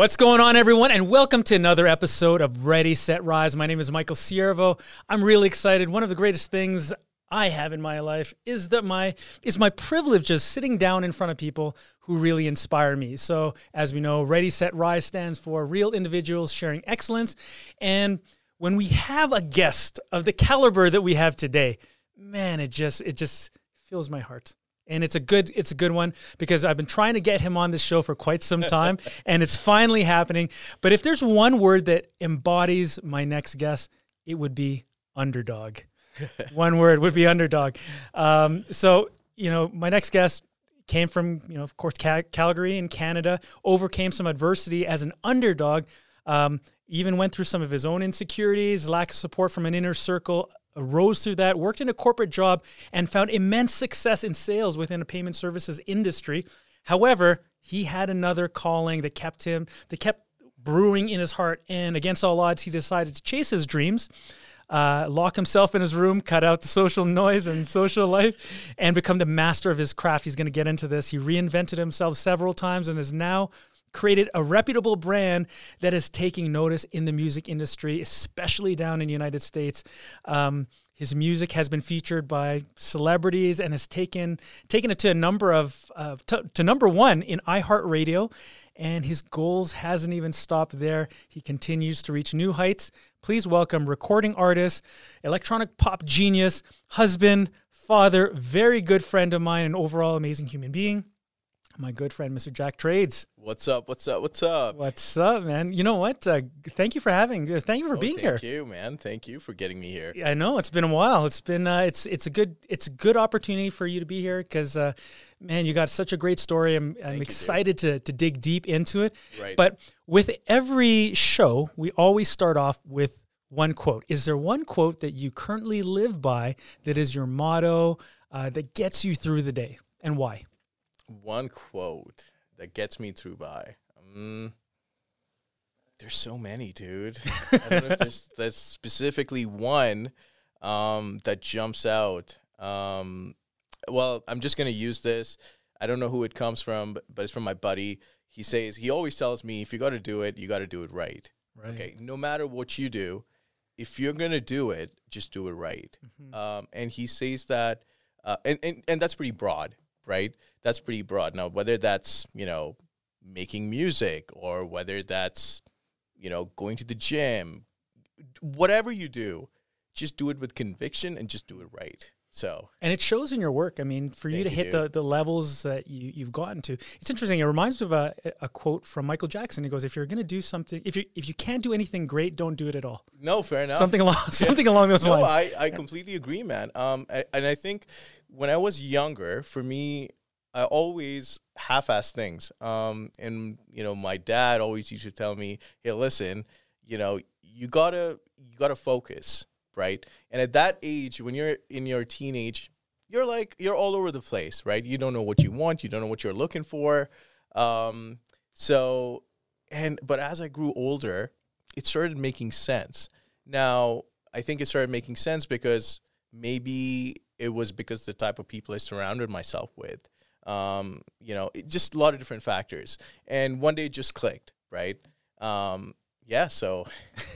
What's going on, everyone, and welcome to another episode of Ready, Set, Rise. My name is Michael Ciervo. I'm really excited. One of the greatest things I have in my life is that my is my privilege just sitting down in front of people who really inspire me. So, as we know, Ready, Set, Rise stands for real individuals sharing excellence. And when we have a guest of the caliber that we have today, man, it just it just fills my heart and it's a good it's a good one because I've been trying to get him on this show for quite some time and it's finally happening. But if there's one word that embodies my next guest, it would be underdog. one word would be underdog. Um, so you know, my next guest came from you know, of course, Cal- Calgary in Canada, overcame some adversity as an underdog. Um, even went through some of his own insecurities, lack of support from an inner circle, rose through that, worked in a corporate job, and found immense success in sales within a payment services industry. However, he had another calling that kept him, that kept brewing in his heart. And against all odds, he decided to chase his dreams. Uh, lock himself in his room, cut out the social noise and social life, and become the master of his craft. He's going to get into this. He reinvented himself several times and is now created a reputable brand that is taking notice in the music industry, especially down in the United States. Um, his music has been featured by celebrities and has taken taken it to a number of uh, to, to number one in iHeartRadio. And his goals hasn't even stopped there. He continues to reach new heights. Please welcome recording artist, electronic pop genius, husband, father, very good friend of mine, and overall amazing human being my good friend, Mr. Jack Trades. What's up? What's up? What's up? What's up, man? You know what? Uh, thank you for having. Uh, thank you for oh, being thank here. Thank you, man. Thank you for getting me here. I know it's been a while. It's been uh, it's it's a good it's a good opportunity for you to be here because uh, man, you got such a great story. I'm I'm excited you, to to dig deep into it. Right. But with every show, we always start off with one quote. Is there one quote that you currently live by that is your motto uh, that gets you through the day, and why? One quote that gets me through by. Um, there's so many, dude. I don't know if there's, there's specifically one um, that jumps out. Um, well, I'm just gonna use this. I don't know who it comes from, but, it's from my buddy. He says he always tells me if you got to do it, you got to do it right. Right. Okay. No matter what you do, if you're gonna do it, just do it right. Mm-hmm. Um, and he says that, uh, and, and and that's pretty broad, right? That's pretty broad. Now, whether that's, you know, making music or whether that's, you know, going to the gym, whatever you do, just do it with conviction and just do it right. So and it shows in your work. I mean, for you to hit the, the levels that you you've gotten to, it's interesting. It reminds me of a, a quote from Michael Jackson. He goes, "If you're going to do something, if you if you can't do anything great, don't do it at all." No, fair enough. Something along something along those no, lines. I I completely agree, man. Um, and I think when I was younger, for me, I always half-ass things. Um, and you know, my dad always used to tell me, "Hey, listen, you know, you gotta you gotta focus." Right? And at that age, when you're in your teenage, you're like you're all over the place, right? You don't know what you want, you don't know what you're looking for. Um, so, and but as I grew older, it started making sense. Now, I think it started making sense because maybe it was because the type of people I surrounded myself with. Um, you know, it, just a lot of different factors. And one day it just clicked, right? Um, yeah, so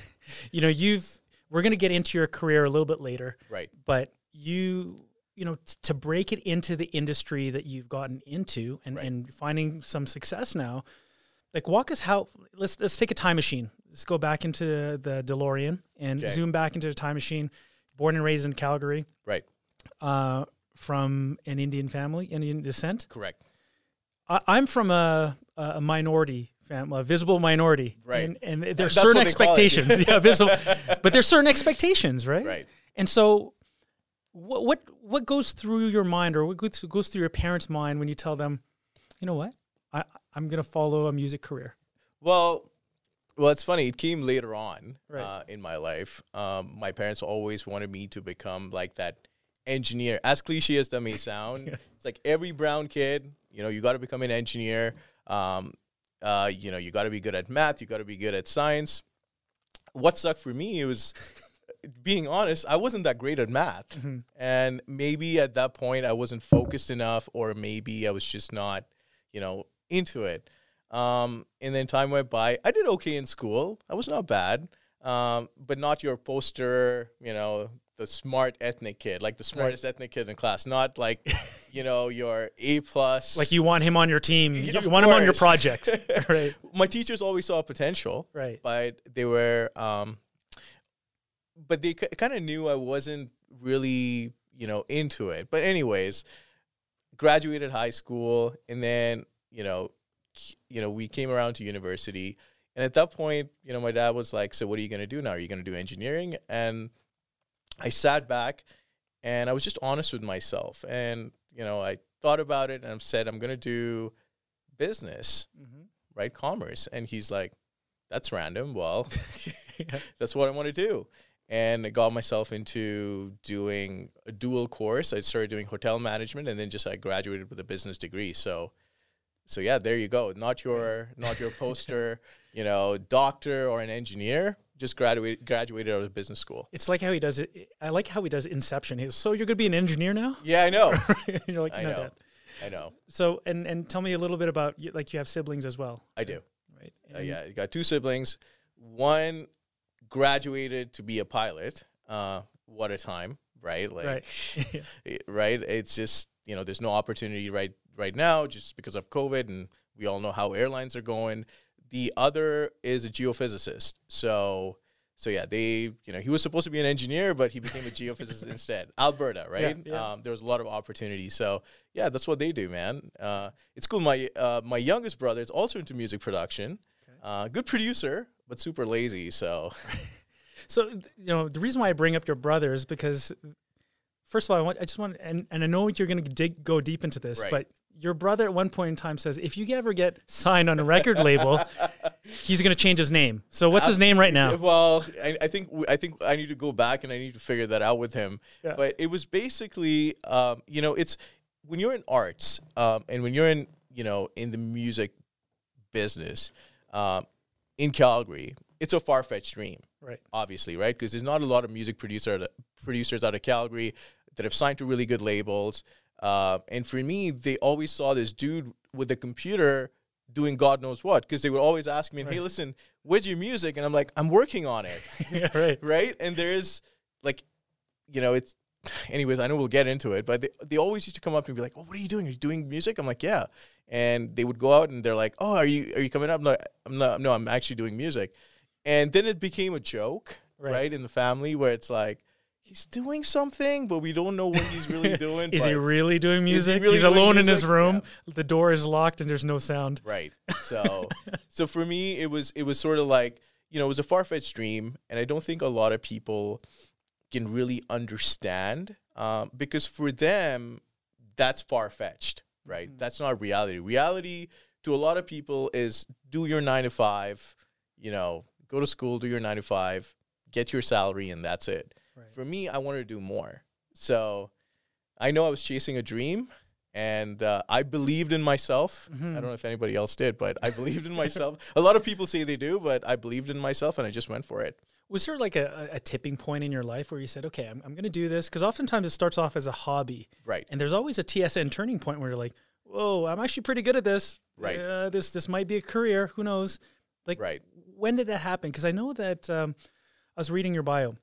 you know, you've we're going to get into your career a little bit later. Right. But you, you know, t- to break it into the industry that you've gotten into and, right. and finding some success now, like walk us how let's let's take a time machine. Let's go back into the DeLorean and okay. zoom back into the time machine. Born and raised in Calgary. Right. Uh, from an Indian family, Indian descent. Correct. I, am from a, a minority a visible minority, right? And, and there's That's certain expectations, yeah, visible, but there's certain expectations, right? Right. And so, what what what goes through your mind, or what goes through your parents' mind when you tell them, you know what, I I'm gonna follow a music career? Well, well, it's funny. It came later on right. uh, in my life. Um, my parents always wanted me to become like that engineer. As cliche as that may sound, it's like every brown kid. You know, you got to become an engineer. Um, uh, you know, you got to be good at math. You got to be good at science. What sucked for me was being honest. I wasn't that great at math, mm-hmm. and maybe at that point I wasn't focused enough, or maybe I was just not, you know, into it. Um, and then time went by. I did okay in school. I was not bad, um, but not your poster, you know, the smart ethnic kid, like the smartest ethnic kid in class, not like, you know, your A plus. Like you want him on your team. You of want him on your course. project. right. my teachers always saw potential, Right. but they were, um, but they kind of knew I wasn't really, you know, into it. But anyways, graduated high school, and then you know, k- you know, we came around to university, and at that point, you know, my dad was like, "So what are you going to do now? Are you going to do engineering?" And I sat back, and I was just honest with myself, and you know, I thought about it, and I've said, "I'm going to do business." Mm-hmm. right? Commerce. And he's like, that's random. Well, that's what I want to do. And I got myself into doing a dual course. I started doing hotel management and then just I graduated with a business degree. So so yeah, there you go. Not your not your poster, you know, doctor or an engineer. Just graduated graduated out of business school. It's like how he does it. I like how he does Inception. He's so you're gonna be an engineer now. Yeah, I know. you're like I no, know. Dad. I know. So and and tell me a little bit about like you have siblings as well, I do. right? Uh, yeah, I got two siblings. One graduated to be a pilot. Uh, what a time, right? Like, Right. Yeah. right? It's just you know, there's no opportunity right right now just because of COVID, and we all know how airlines are going. The other is a geophysicist. So, so yeah, they you know he was supposed to be an engineer, but he became a geophysicist instead. Alberta, right? yeah. Um, there was a lot of opportunity. So yeah, that's what they do, man. Uh, it's cool. My uh, my youngest brother is also into music production. Uh, good producer, but super lazy. So So you know the reason why I bring up your brother is because first of all I want I just want and, and I know you're going to dig go deep into this, Right. but your brother at one point in time says if you ever get signed on a record label, he's going to change his name. So what's his name right now? Well, I, I think I think I need to go back and I need to figure that out with him. Yeah. But it was basically, um, you know, it's when you're in arts um, and when you're in, you know, in the music business um, in Calgary, it's a far fetched dream, Right. obviously, right? Because there's not a lot of music producer producers out of Calgary that have signed to really good labels. Uh, and for me, they always saw this dude with a computer doing God knows what. Because they would always ask me, "Hey, listen, where's your music?" And I'm like, "I'm working on it." yeah, right. right? And there's like, you know, it's. Anyways, I know we'll get into it, but they, they always used to come up and be like, "Well, what are you doing? Are you doing music?" I'm like, "Yeah." And they would go out and they're like, "Oh, are you are you coming up?" I'm like, "I'm not. No, I'm actually doing music." And then it became a joke, Right. right, in the family where it's like, he's doing something, but we don't know what he's really doing. Is he really doing music? really he's doing alone in his music? room. The door is locked and there's no sound. Right. So so for me it was it was sort of like, you know, it was a far fetched dream and I don't think a lot of people can really understand. Um, because for them, that's far fetched, right? Mhm. That's not reality. Reality to a lot of people is do your nine to five, you know, go to school, do your nine to five, get your salary, and that's it. Right. For me, I wanted to do more. So I know I was chasing a dream and uh, I believed in myself. Mhm. I don't know if anybody else did, but I believed in myself. A lot of people say they do, but I believed in myself and I just went for it. Was there like a, a a tipping point in your life where you said, okay, I'm, I'm going to do this? Because oftentimes it starts off as a hobby. Right. And there's always a TSN turning point where you're like, whoa, I'm actually pretty good at this. Right. Uh, this this might be a career. Who knows? Like, Right. when did that happen? Because I know that um, I was reading your bio.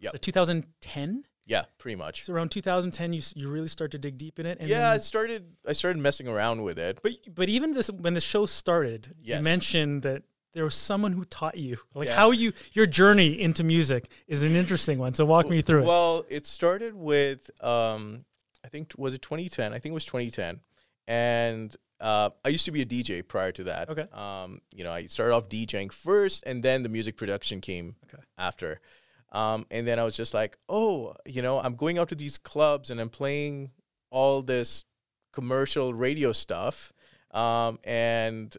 Yep. So 2010. Yeah, pretty much. So around 2010, you you really start to dig deep in it. And yeah, I started I started messing around with it. but but even this when the show started, you mentioned that there was someone who taught you like Yeah. how you your journey into music is an interesting one. So walk me through it. Well, it started with um, I think was it 2010? I think it was 2010, and uh, I used to be a DJ prior to that. Okay. Um, you know, I started off DJing first, and then the music production came Okay. after. Um, and then I was just like, oh, you know, I'm going out to these clubs and I'm playing all this commercial radio stuff. Um, and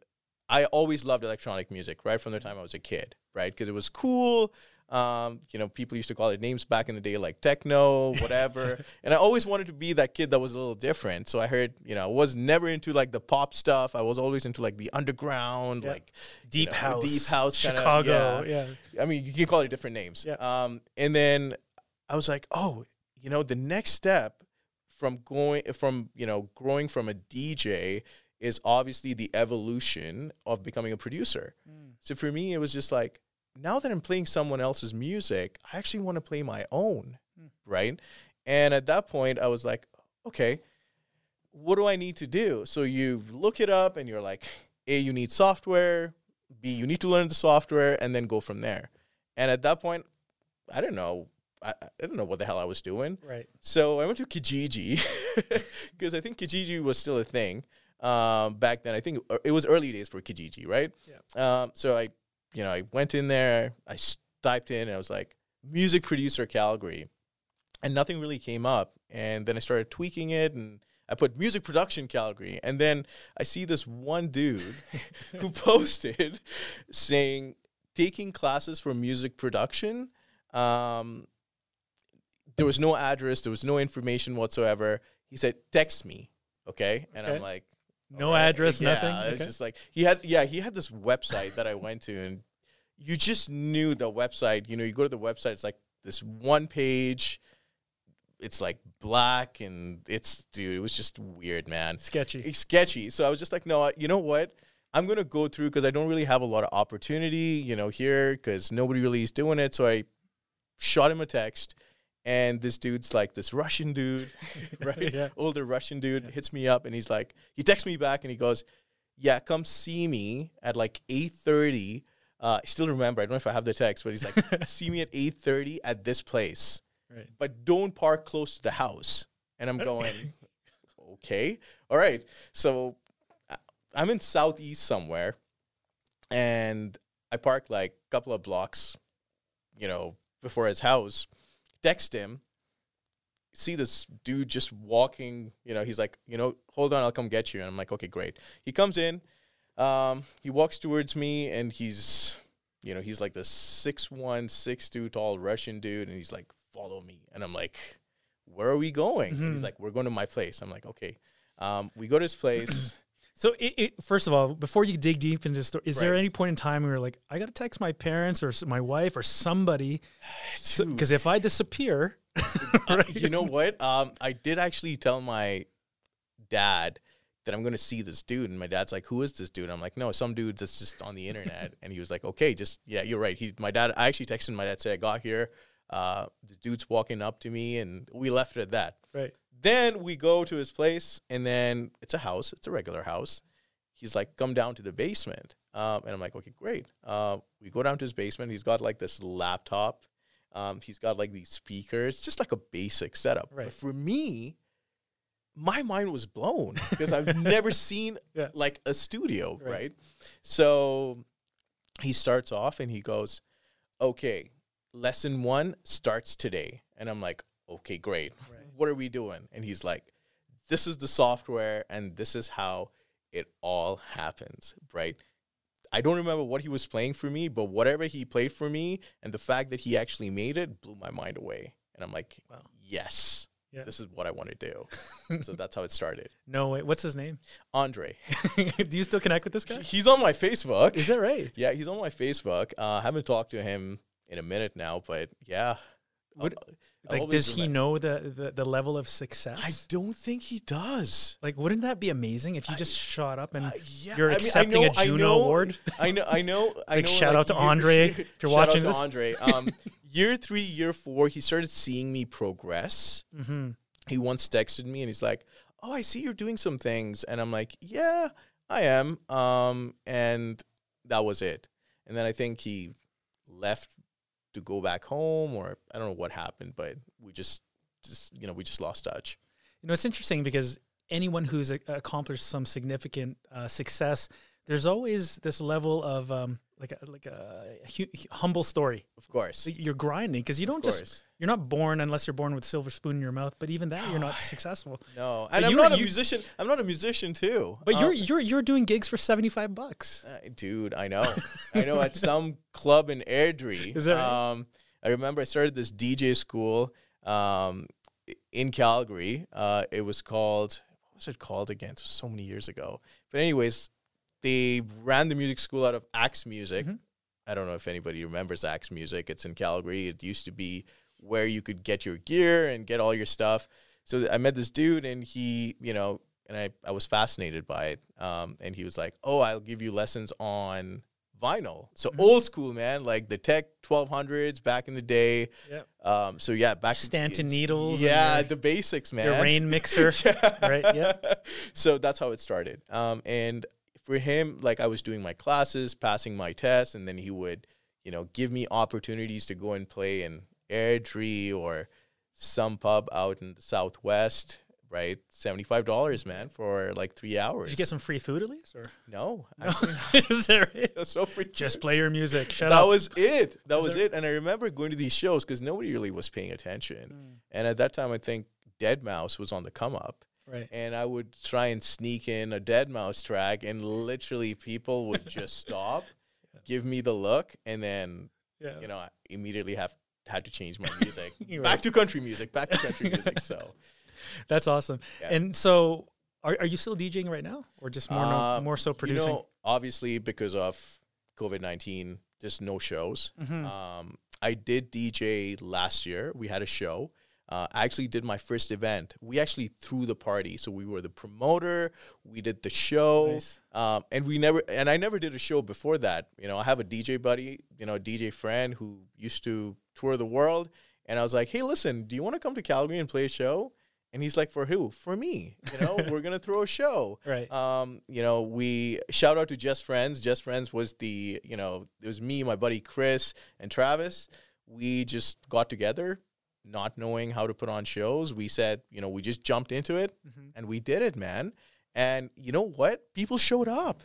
I always loved electronic music right from the time I was a kid, right? Because it was cool. Um, you know, people used to call it names back in the day like techno, whatever. and I always wanted to be that kid that was a little different. So I heard, you know, I was never into like the pop stuff. I was always into like the underground, Yeah. like deep know, house, deep house kinda- Chicago. yeah. yeah. I mean, you can call it different names. Yeah. Um, and then I was like, oh, you know, the next step from going from you know growing from a DJ is obviously the evolution of becoming a producer. So for me, it was just like, now that I'm playing someone else's music, I actually want to play my own, right? And at that point, I was like, okay, what do I need to do? So you look it up and you're like, A, you need software, B, you need to learn the software, and then go from there. And at that point, I don't know. I, I didn't know what the hell I was doing. Right. So I went to Kijiji because I think Kijiji was still a thing um, back then. I think it was early days for Kijiji, right? Yeah. Um, so I, you know, I went in there, I typed in, and I was like, music producer Calgary, and nothing really came up. And then I started tweaking it, and I put music production Calgary, and then I see this one dude who posted saying taking classes for music production. Um, there was no address, there was no information whatsoever. He said, "Text me." Okay, and Okay. I'm like, No "Alright." address, yeah, nothing? It's Okay. just like he had, yeah, he had this website that I went to, and you just knew the website. You know, you go to the website, it's like this one page. It's like black, and it's dude. It was just weird, man Sketchy. it's sketchy. So I was just like, no, you know what? I'm gonna go through because I don't really have a lot of opportunity, you know, here because nobody really is doing it. So I shot him a text, and this dude's like this Russian dude, right? Yeah. Older Russian dude hits me up, and he's like, he texts me back, and he goes, "Yeah, come see me at like 8:30." Uh, I still remember. I don't know if I have the text, but he's like, "See me at 8:30 at this place." Right. but don't park close to the house. And I'm going, okay, all right. So I- I'm in southeast somewhere, and I park like a couple of blocks, you know, before his house. Text him. See this dude just walking. You know, he's like, you know, hold on, I'll come get you. And I'm like, okay, great. He comes in. Um, he walks towards me, and he's, you know, he's like this six one, six two tall Russian dude, and he's like, follow me. And I'm like, where are we going? And he's like, we're going to my place. I'm like, okay. Um, we go to his place. So, it, it, first of all, before you dig deep into the story, is there any point in time where you're like, I got to text my parents or my wife or somebody? Because if I disappear, Uh, you know what? Um, I did actually tell my dad that I'm going to see this dude, and my dad's like, "Who is this dude?" I'm like, "No, some dude that's just on the internet." and he was like, "Okay, just yeah, you're right." He, my dad, I actually texted my dad said I got here. Uh, the dude's walking up to me, and we left it at that. right? Then we go to his place, and then it's a house. It's a regular house. He's like, come down to the basement. Um, and I'm like, okay, great. Uh, we go down to his basement. He's got like this laptop. Um, he's got like these speakers, just like a basic setup. Right. But for me, my mind was blown because I've never seen Yeah. like a studio, Right. right? So he starts off and he goes, okay, lesson one starts today. And I'm like, okay, great. Right. What are we doing? And he's like, this is the software and this is how it all happens, right? I don't remember what he was playing for me, but whatever he played for me and the fact that he actually made it blew my mind away. And I'm like, Wow. yes, Yeah. this is what I want to do. so that's how it started. No way. What's his name? Andre, Do you still connect with this guy? he's on my Facebook. Is that right? Yeah, he's on my Facebook. Uh, I haven't talked to him in a minute now, but yeah. What- I'll Like, does he know the, the, the level of success? I don't think he does. like, wouldn't that be amazing if you just shot up and Uh, yeah, you're I mean, I accepting know- a I Juno know- award? I know, I know. I Like, know, shout out to Andre if you're shout watching out this. to Andre. Um, year three, year four, he started seeing me progress. Mm-hmm. He once texted me and he's like, "Oh, I see you're doing some things," and I'm like, "Yeah, I am." Um, and that was it. And then I think he left to go back home, or I don't know what happened, but we just, just you know, we just lost touch. You know, it's interesting because anyone who's a- accomplished some significant uh, success, there's always this level of um, like a, like a hu- humble story. Of course, You're grinding because you don't just you're not born unless you're born with silver spoon in your mouth. But even that, you're not successful. No, But and I'm not a you- musician. I'm not a musician too. But Um, you're you're you're doing gigs for seventy five bucks. Uh, dude, I know. I know at some club in Airdrie. Is that right? Um, I remember I started this DJ school um, in Calgary. Uh, it was called, what was it called again? It was so many years ago. But, anyways, they ran the music school out of Axe Music. Mhm. I don't know if anybody remembers Axe Music. It's in Calgary. It used to be where you could get your gear and get all your stuff. So I met this dude, and he, you know, and I, I was fascinated by it. Um, and he was like, "Oh, I'll give you lessons on vinyl." So Mhm. old school, man, like the Tech 1200s back in the day. Yep. Um, so yeah, back Stanton needles Yeah, your- the basics, man. Your Rane mixer. right, yeah. So that's how it started. Um, and for him, like I was doing my classes, passing my tests, and then he would, you know, give me opportunities to go and play in Airdrie or some pub out in the Southwest. Right, seventy five dollars, man, for like three hours. Did you get some free food at least, or no? no? Is that right? it was so free. Just play your music. Shut that up. That was it. That Is was it. And I remember going to these shows because nobody really was paying attention. Mm, And at that time, I think Deadmau5 was on the come up. Right. and I would try and sneak in a Deadmau5 track, and literally people would just stop, give me the look, and then Yeah. you know I immediately have had to change my music back right. to country music, back to country music. So That's awesome. Yeah. And so, are, are you still DJing right now, or just more no, Uh, more so producing? you know, obviously because of COVID nineteen, just no shows. Mhm. Um, I did DJ last year. We had a show. Uh, I actually did my first event. We actually threw the party, so we were the promoter. We did the show. Nice. Um, and we never, and I never did a show before that. You know, I have a DJ buddy, you know, a DJ friend who used to tour the world. And I was like, hey, listen, do you want to come to Calgary and play a show? And he's like, for who? For me. You know, we're going to throw a show. Right. Um, you know, we shout out to Just Friends. Just Friends was the, you know, it was me, my buddy Chris, and Travis. We just got together, not knowing how to put on shows. We said, you know, we just jumped into it Mhm. and we did it, man. And you know what? People showed up.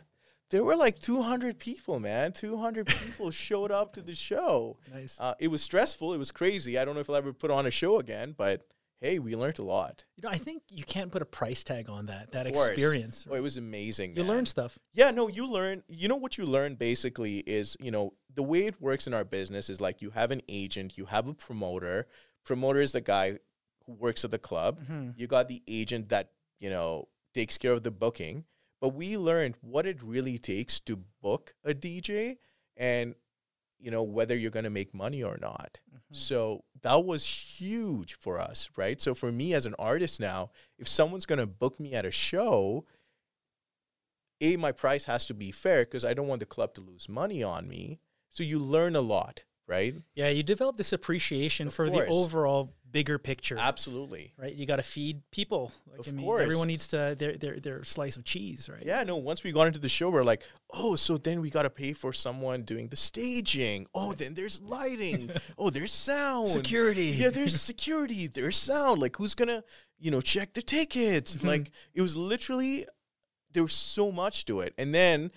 There were like 200 people, man. 200 people showed up to the show. Nice. Uh, it was stressful. It was crazy. I don't know if I'll ever put on a show again, but hey, we learned a lot. you know, I think you can't put a price tag on that. That experience. Oh, it was amazing. you man. learn stuff. Yeah, no, you learn. You know what you learn basically is, you know, the way it works in our business is like you have an agent, you have a promoter. Promoter is the guy who works at the club. Mhm. You got the agent that, you know, takes care of the booking. But we learned what it really takes to book a DJ and, you know, whether you're going to make money or not. Mhm. So that was huge for us, right? So for me as an artist now, if someone's going to book me at a show, a my price has to be fair because I don't want the club to lose money on me. So you learn a lot, right? Yeah, you develop this appreciation Of for course. the overall bigger picture. Absolutely. Right, you got to feed people. Like, Of I mean, course. everyone needs to their their their slice of cheese, right? Yeah, no, once we got into the show, we're like, oh, so then we got to pay for someone doing the staging. Oh, then there's lighting. oh, there's sound. Security. Yeah, there's security. There's sound. Like, who's going to, you know, check the tickets? Mhm. Like, it was literally, there was so much to it. And then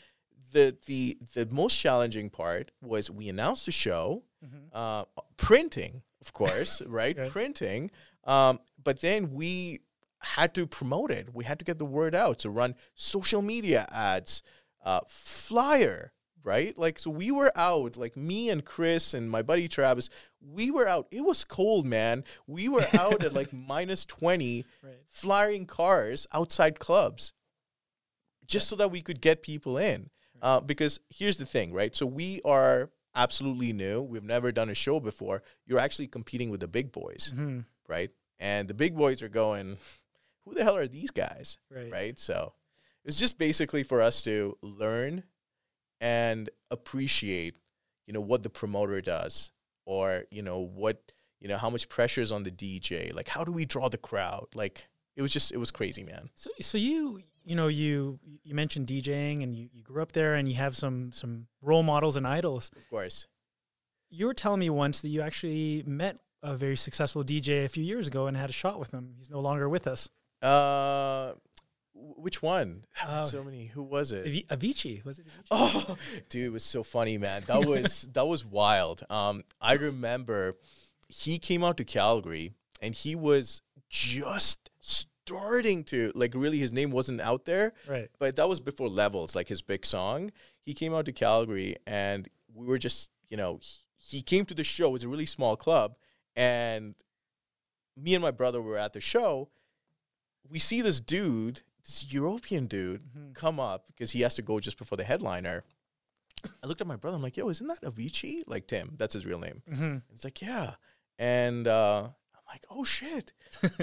the, the, the most challenging part was we announced the show, Mhm. uh, printing, of course, right? Right. Printing. Um, but then we had to promote it. We had to get the word out. So run social media ads, uh, flyer, right? Like, so we were out, like me and Chris and my buddy Travis, we were out. It was cold, man. We were out at like minus 20, Right. flying cars outside clubs just so that we could get people in. Uh, because here's the thing, right? So we are absolutely new. We've never done a show before. You're actually competing with the big boys, Mhm. right? And the big boys are going, who the hell are these guys? Right. right? So it's just basically for us to learn and appreciate, you know, what the promoter does or, you know, what, you know, how much pressure is on the DJ. Like, how do we draw the crowd? Like, it was just, it was crazy, man. So, so you, you know, you you mentioned DJing, and you, you grew up there, and you have some some role models and idols. Of course. You were telling me once that you actually met a very successful DJ a few years ago and had a shot with him. He's no longer with us. Uh, which one? Uh, so many. Who was it? Avi- Avicii was it? Avicii? Oh, dude, it was so funny, man. That was that was wild. Um, I remember he came out to Calgary and he was just starting to like really his name wasn't out there, Right. but that was before Levels, like his big song. He came out to Calgary and we were just, you know, he, he came to the show. It was a really small club and me and my brother were at the show. We see this dude, this European dude, Mhm. come up because he has to go just before the headliner. I looked at my brother. I'm like, "Yo, isn't that Avicii? Like Tim? That's his real name." Mhm. He's like, "Yeah." And uh, like, oh shit.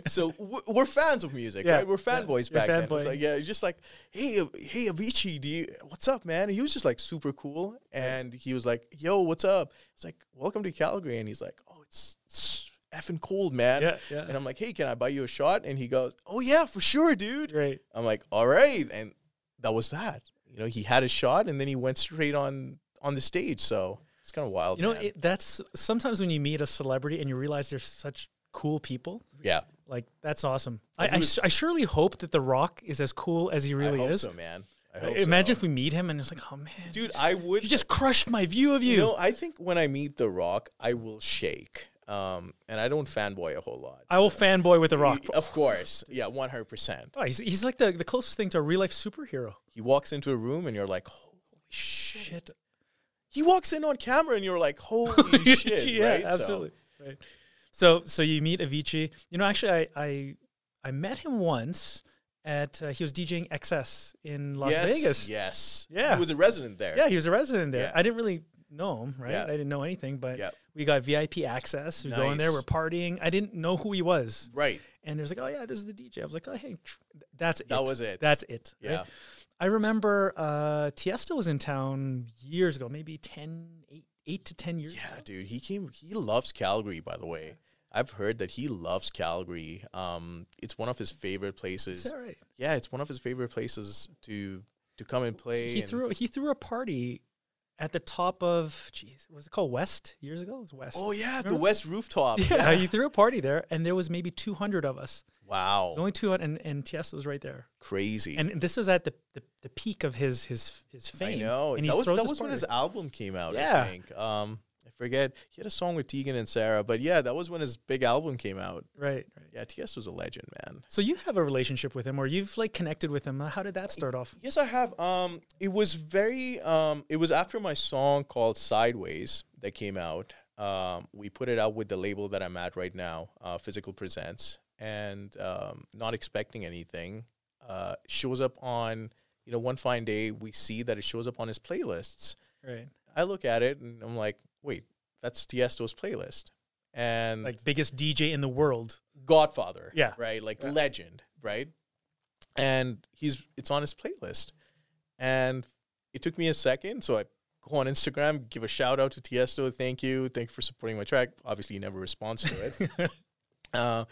so we're, we're fans of music, Yeah, right? We're yeah, fanboys you're back then. fanboy. It's like, yeah, it's just like, hey, hey, Avicii, do you, what's up, man? And he was just like super cool. And he was like, yo, what's up? It's like, welcome to Calgary. And he's like, oh, it's, it's effing cold, man. Yeah, yeah. And I'm like, hey, can I buy you a shot? And he goes, oh, yeah, for sure, dude. Right. I'm like, all right. And that was that. You know, he had a shot and then he went straight on on the stage. So it's kind of wild. You know, it, that's sometimes when you meet a celebrity and you realize they're such cool people. yeah. Like that's awesome. I, I, he s- I surely hope that The Rock is as cool as he really I hope is. so, man. I hope Imagine so. if we meet him and it's like, oh man, Dude, I would you just crushed my view of you. You know, I think when I meet The Rock, I will shake. Um, and I don't fanboy a whole lot. I will fanboy with The Rock. Of course. Yeah, 100%. Oh, he's, he's like the, the closest thing to a real life superhero. He walks into a room and you're like, holy shit. He walks in on camera and you're like, holy shit. yeah, right? So- absolutely. Right. So so you meet Avicii. You know, actually, I I, I met him once at uh, he was DJing XS in Las yes, Vegas. Yes. Yeah. He was a resident there. Yeah, he was a resident there. Yeah. I didn't really know him, right? Yeah. I didn't know anything, but Yeah. we got VIP access. We go in there, we're partying. I didn't know who he was. Right. And there's like, oh yeah, this is the DJ. I was like, oh hey, tr- that's it. That was it. That's it. right? Yeah. I remember uh, Tiesto was in town years ago, maybe 10, 8, eight to 10 years Yeah, ago. dude. He came. He loves Calgary, by the way. I've heard that he loves Calgary. Um, it's one of his favorite places. Is that right? Yeah, it's one of his favorite places to to come and play. He and- threw he threw a party at the top of jeez, was it called West years ago? It was West. Oh yeah, the Remember? West rooftop. yeah, he threw a party there, and there was maybe two hundred of us. Wow. There's only two, hundred, and and Tiesto was right there. Crazy. And this is at the, the, the peak of his his his fame. I know. And that was that was when his album came out. Yeah. I think. Um, I forget. He had a song with Tegan and Sara, but yeah, that was when his big album came out. right, right. Yeah, was a legend, man. So you have a relationship with him, or you've like connected with him. How did that start off? Yes, I have. Um, it was very. Um, it was after my song called "Sideways" that came out. Um, we put it out with the label that I'm at right now, uh, Physical Presents, and um, not expecting anything. Uh, shows up on you know one fine day we see that it shows up on his playlists. Right, I look at it and I'm like, wait, that's Tiesto's playlist, and like biggest DJ in the world. Godfather. Yeah. Right. Like Yeah. legend. Right. And he's it's on his playlist. And it took me a second. So I go on Instagram, give a shout out to Tiesto. Thank you. Thank you for supporting my track. Obviously he never responds to it. uh,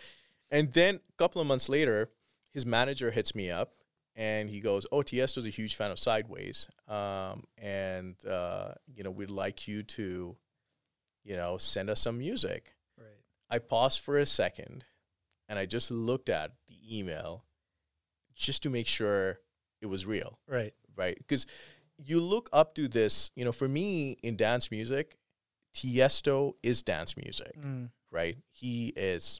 and then a couple of months later, his manager hits me up and he goes, Oh, Tiesto's a huge fan of Sideways. Um, and uh, you know, we'd like you to, you know, send us some music. Right. I paused for a second and I just looked at the email just to make sure it was real, Right. right? Because you look up to this, you know, for me in dance music, Tiesto is dance music, Mm. right? He is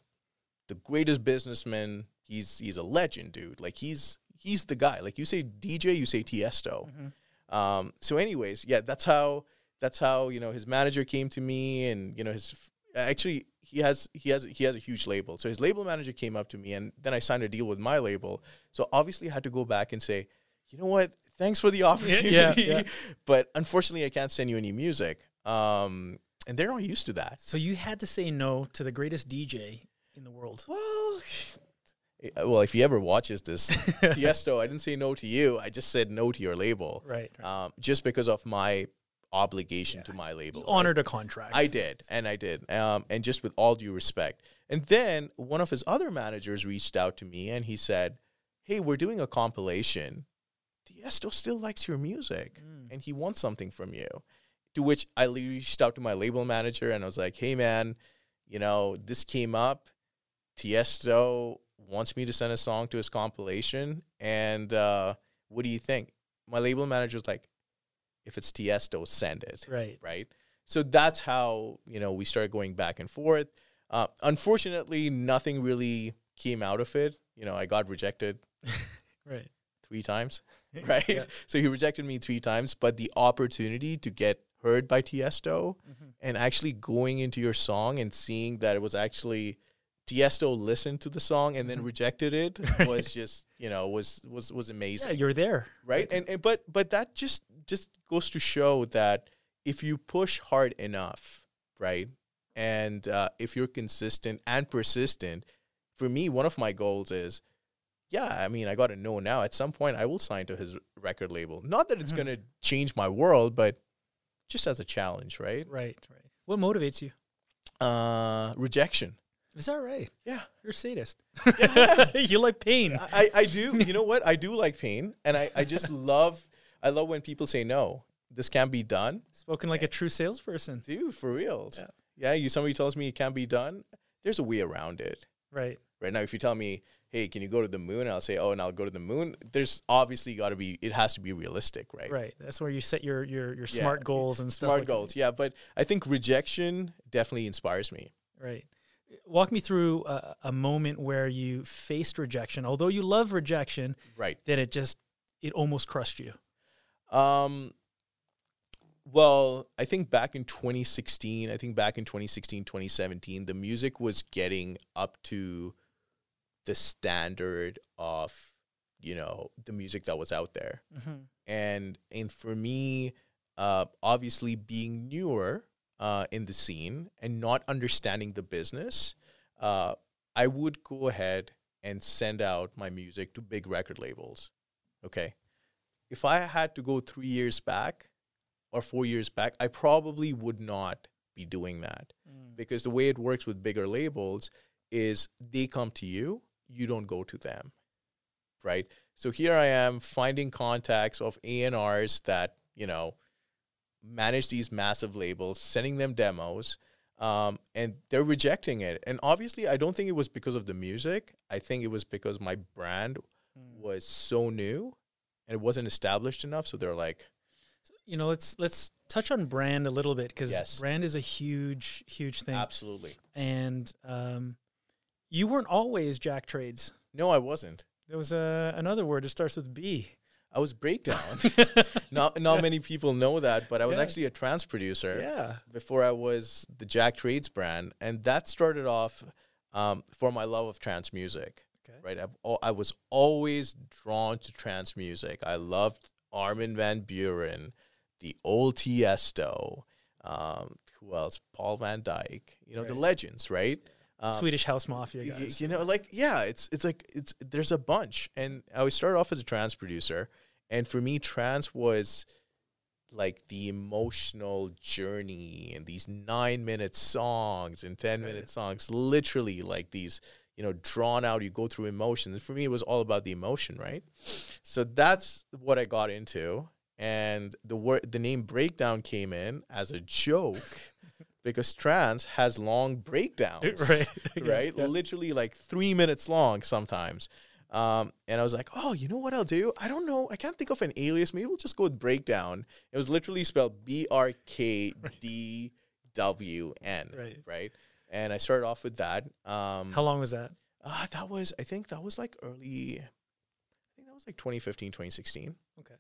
the greatest businessman. He's he's a legend, dude. Like he's he's the guy. Like you say DJ, you say Tiesto. Mhm. Um, so, anyways, yeah, that's how that's how you know his manager came to me, and you know his actually he has he has he has a huge label. So his label manager came up to me, and then I signed a deal with my label. So obviously, I had to go back and say, you know what? Thanks for the opportunity, yeah. but unfortunately, I can't send you any music. Um, and they're not used to that. So you had to say no to the greatest DJ in the world. Well, eh, well, if he ever watches this, Tiesto, I didn't say no to you. I just said no to your label. Right. right. um, just because of my obligation to my label. You right? honored a contract. I did, and I did, um, and just with all due respect. And then one of his other managers reached out to me, and he said, "Hey, we're doing a compilation. Tiesto still likes your music, Mm. and he wants something from you." To which I reached out to my label manager, and I was like, "Hey, man, you know this came up. Tiesto wants me to send a song to his compilation, and uh, what do you think?" My label manager was like, "If it's Tiesto, send it." Right. right? So that's how you know we started going back and forth. Uh, unfortunately, nothing really came out of it. You know, I got rejected Right. three times, right? Yeah. So he rejected me three times, but the opportunity to get heard by Tiesto Mhm. and actually going into your song and seeing that it was actually Tiesto listened to the song and then Mhm. rejected it Right. was just you know was was was amazing Yeah, you're there. right and, and but but that just just goes to show that if you push hard enough right And uh, if you're consistent and persistent, for me, one of my goals is, yeah, I mean, I got to know now. At some point, I will sign to his record label. Not that it's Mhm. going to change my world, but just as a challenge, right? Right, right. What motivates you? Uh, rejection. Is that right? Yeah, You're a sadist. Yeah. you like pain. I, I do. You know what? I do like pain, and I, I just love. I love when people say no. This can't be done, Spoken like a true salesperson. dude. For real. Yeah. Yeah. You somebody tells me it can't be done. There's a way around it. Right. Right now, if you tell me, "Hey, can you go to the moon?" I'll say, "Oh, and I'll go to the moon." There's obviously got to be. It has to be realistic, right? Right. That's where you set your your, your Yeah. smart goals and stuff. Smart like goals, yeah. But I think rejection definitely inspires me. Right. Walk me through a, a moment where you faced rejection. Although you love rejection, Right. that it just it almost crushed you. Um, well, I think back in 2016, I think back in 2016, 2017, the music was getting up to the standard of, you know, the music that was out there. Mm-hmm. And and for me, uh, obviously being newer uh, in the scene and not understanding the business, uh, I would go ahead and send out my music to big record labels. Okay, if I had to go three years back or four years back, I probably would not be doing that because the way it works with bigger labels is they come to you, you don't go to them, right? So here I am finding contacts of A&Rs that, you know, manage these massive labels, sending them demos, um, and they're rejecting it. And obviously, I don't think it was because of the music. I think it was because my brand was so new and it wasn't established enough. So they're like, You know, let's let's touch on brand a little bit because Yes. brand is a huge huge thing. absolutely. And um, you weren't always Jack Trades. No, I wasn't. There was a, another word It starts with B. I was breakdown. not not many people know that, but I was Yeah. actually a trance producer. yeah. before I was the Jack Trades brand, and that started off um, for my love of trance music. Okay. Right, al- I was always drawn to trance music. I loved Armin van Buuren, the old Tiesto. Um, who else? Paul van Dyk. You know the legends, right? Um, Swedish House Mafia y- y- guys. You know, like yeah, it's it's like it's there's a bunch, and I started off as a trance producer, and for me, trance was like the emotional journey and these nine minute songs and ten Right. minute songs, literally like these you know drawn out. You go through emotions, and for me, it was all about the emotion, right? So that's what I got into, and the word the name breakdown came in as a joke. Because trance has long breakdowns right. right? Yeah. Literally like three minutes long sometimes. Um, and I was like, oh, you know what I'll do? I don't know. I can't think of an alias. Maybe we'll just go with breakdown. It was literally spelled B R K D W N, Right. right? And I started off with that. Um, How long was that? uh, that was, I think that was like early, I think that was like 2015, 2016 Okay.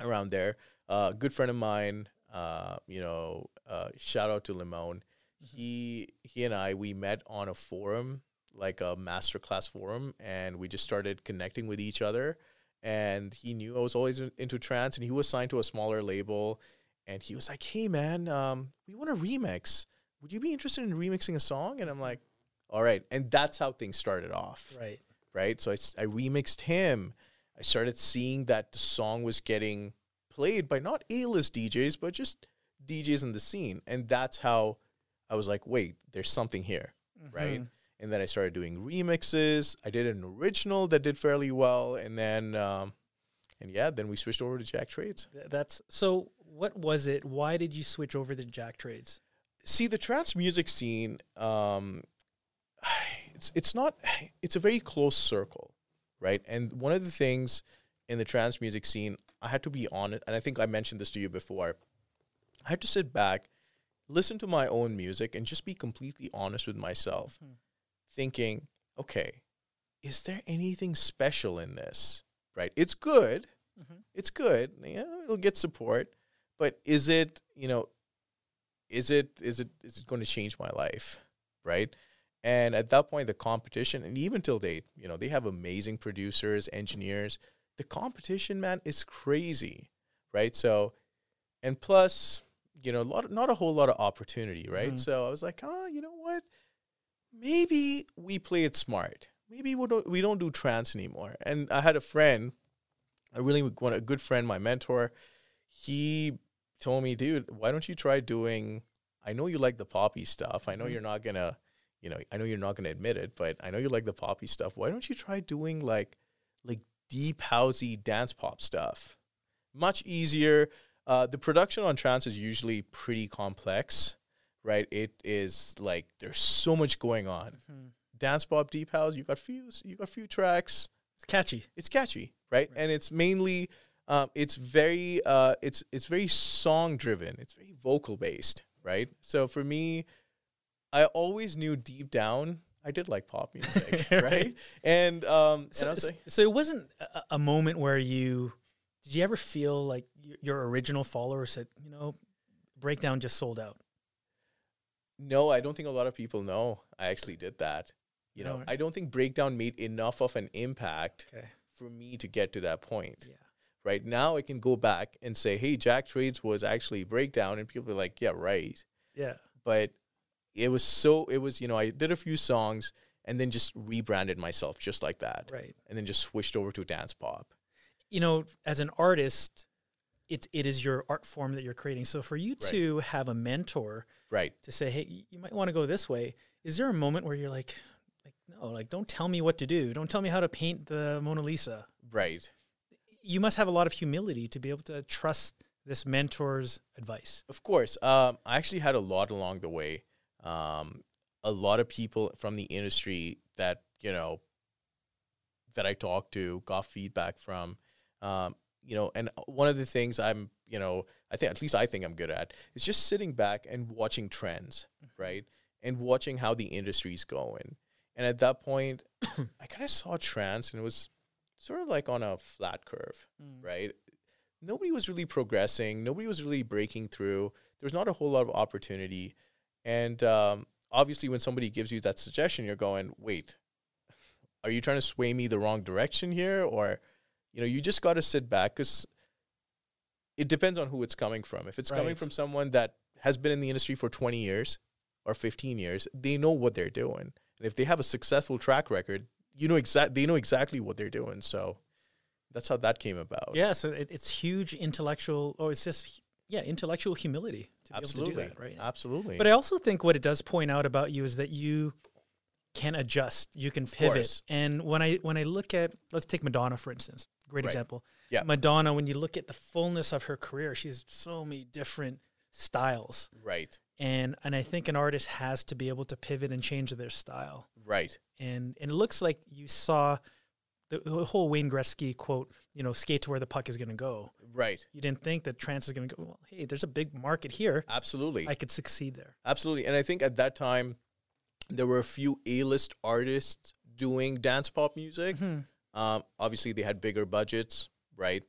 around there. Uh, a good friend of mine, uh, you know, uh, shout out to Limon. He he and I we met on a forum, like a masterclass forum, and we just started connecting with each other. And he knew I was always in- into trance, and he was signed to a smaller label. And he was like, "Hey man, um, we want a remix. Would you be interested in remixing a song?" And I'm like, "All right." And that's how things started off Right. right? So I I remixed him. I started seeing that the song was getting played by not A-list DJs, but just DJs in the scene. And that's how I was like, wait, there's something here, right? And then I started doing remixes. I did an original that did fairly well. And then, um, and yeah, then we switched over to Jack Trades. That's so. What was it? Why did you switch over to Jack Trades? see the trance music scene um it's it's not it's a very close circle right and one of the things in the trance music scene i had to be honest and i think i mentioned this to you before i had to sit back listen to my own music and just be completely honest with myself Hmm. Thinking okay is there anything special in this? Right? It's good. Mhm. it's good. You know it'll get support. But is it you know is it is it is it going to change my life? Right? And at that point the competition and even till date you know they have amazing producers engineers. The competition man is crazy. Right? So and plus you know, a lot, not a whole lot of opportunity, right? Mhm. So I was like, oh, you know what? Maybe we play it smart. Maybe we don't we don't do trance anymore. And I had a friend, a really one a good friend, my mentor. He told me, dude, why don't you try doing? I know you like the poppy stuff. I know Mhm. you're not gonna, you know, I know you're not gonna admit it, but I know you like the poppy stuff. Why don't you try doing like, like deep housey dance pop stuff? Much easier. Uh, the production on trance is usually pretty complex, right? It is like there's so much going on. Mhm. Dance pop, deep house, you got few, you got few tracks. It's catchy. It's catchy, right? Right. And it's mainly, um, it's very, uh, it's it's very song driven. It's very vocal based, right? So for me, I always knew deep down I did like pop music, right? Right. And um, So, like, so it wasn't a, a moment where you did you ever feel like your original followers said, you know, breakdown just sold out. No, I don't think a lot of people know I actually did that. You know, No. I don't think Breakdown made enough of an impact Okay. for me to get to that point. Yeah. Right now, I can go back and say, "Hey, Jack Trades was actually Breakdown," and people are like, "Yeah, right." Yeah. But it was so. It was you know, I did a few songs and then just rebranded myself just like that, Right. and then just switched over to dance pop. You know, as an artist, it it is your art form that you're creating. So for you Right. to have a mentor Right. to say, "Hey, you might want to go this way." Is there a moment where you're like like no, like don't tell me what to do. Don't tell me how to paint the Mona Lisa. Right. You must have a lot of humility to be able to trust this mentor's advice. Of course. Um, I actually had a lot along the way. Um, a lot of people from the industry that you know that I talked to got feedback from. Um, you know, and one of the things I'm, you know, I think at least I think I'm good at is just sitting back and watching trends, right, and watching how the industry's going. And at that point, I kind of saw trends, and it was sort of like on a flat curve right? Nobody was really progressing. Nobody was really breaking through. There was not a whole lot of opportunity. And um, obviously, when somebody gives you that suggestion, you're going, wait, are you trying to sway me the wrong direction here? Or, you know, you just got to sit back because it depends on who it's coming from. If it's coming from someone that has been in the industry for 20 years or 15 years, they know what they're doing. And if they have a successful track record, you know exact they know exactly what they're doing. So that's how that came about. Yeah, so it, it's huge intellectual. Oh, it's just yeah, intellectual humility to be able to do that, right? Absolutely. But I also think what it does point out about you is that you can adjust, you can pivot. And when I when I look at let's take Madonna for instance, great Right. example. Yeah. Madonna, when you look at the fullness of her career, she has so many different styles, right, and and I think an artist has to be able to pivot and change their style. right, And and it looks like you saw the, the whole Wayne Gretzky quote, you know, skate to where the puck is going to go. right. You didn't think that trance is going to go. Well, hey, there's a big market here. Absolutely, I could succeed there. absolutely. And I think at that time, there were a few A-list artists doing dance pop music. Mhm. Um, obviously, they had bigger budgets, right?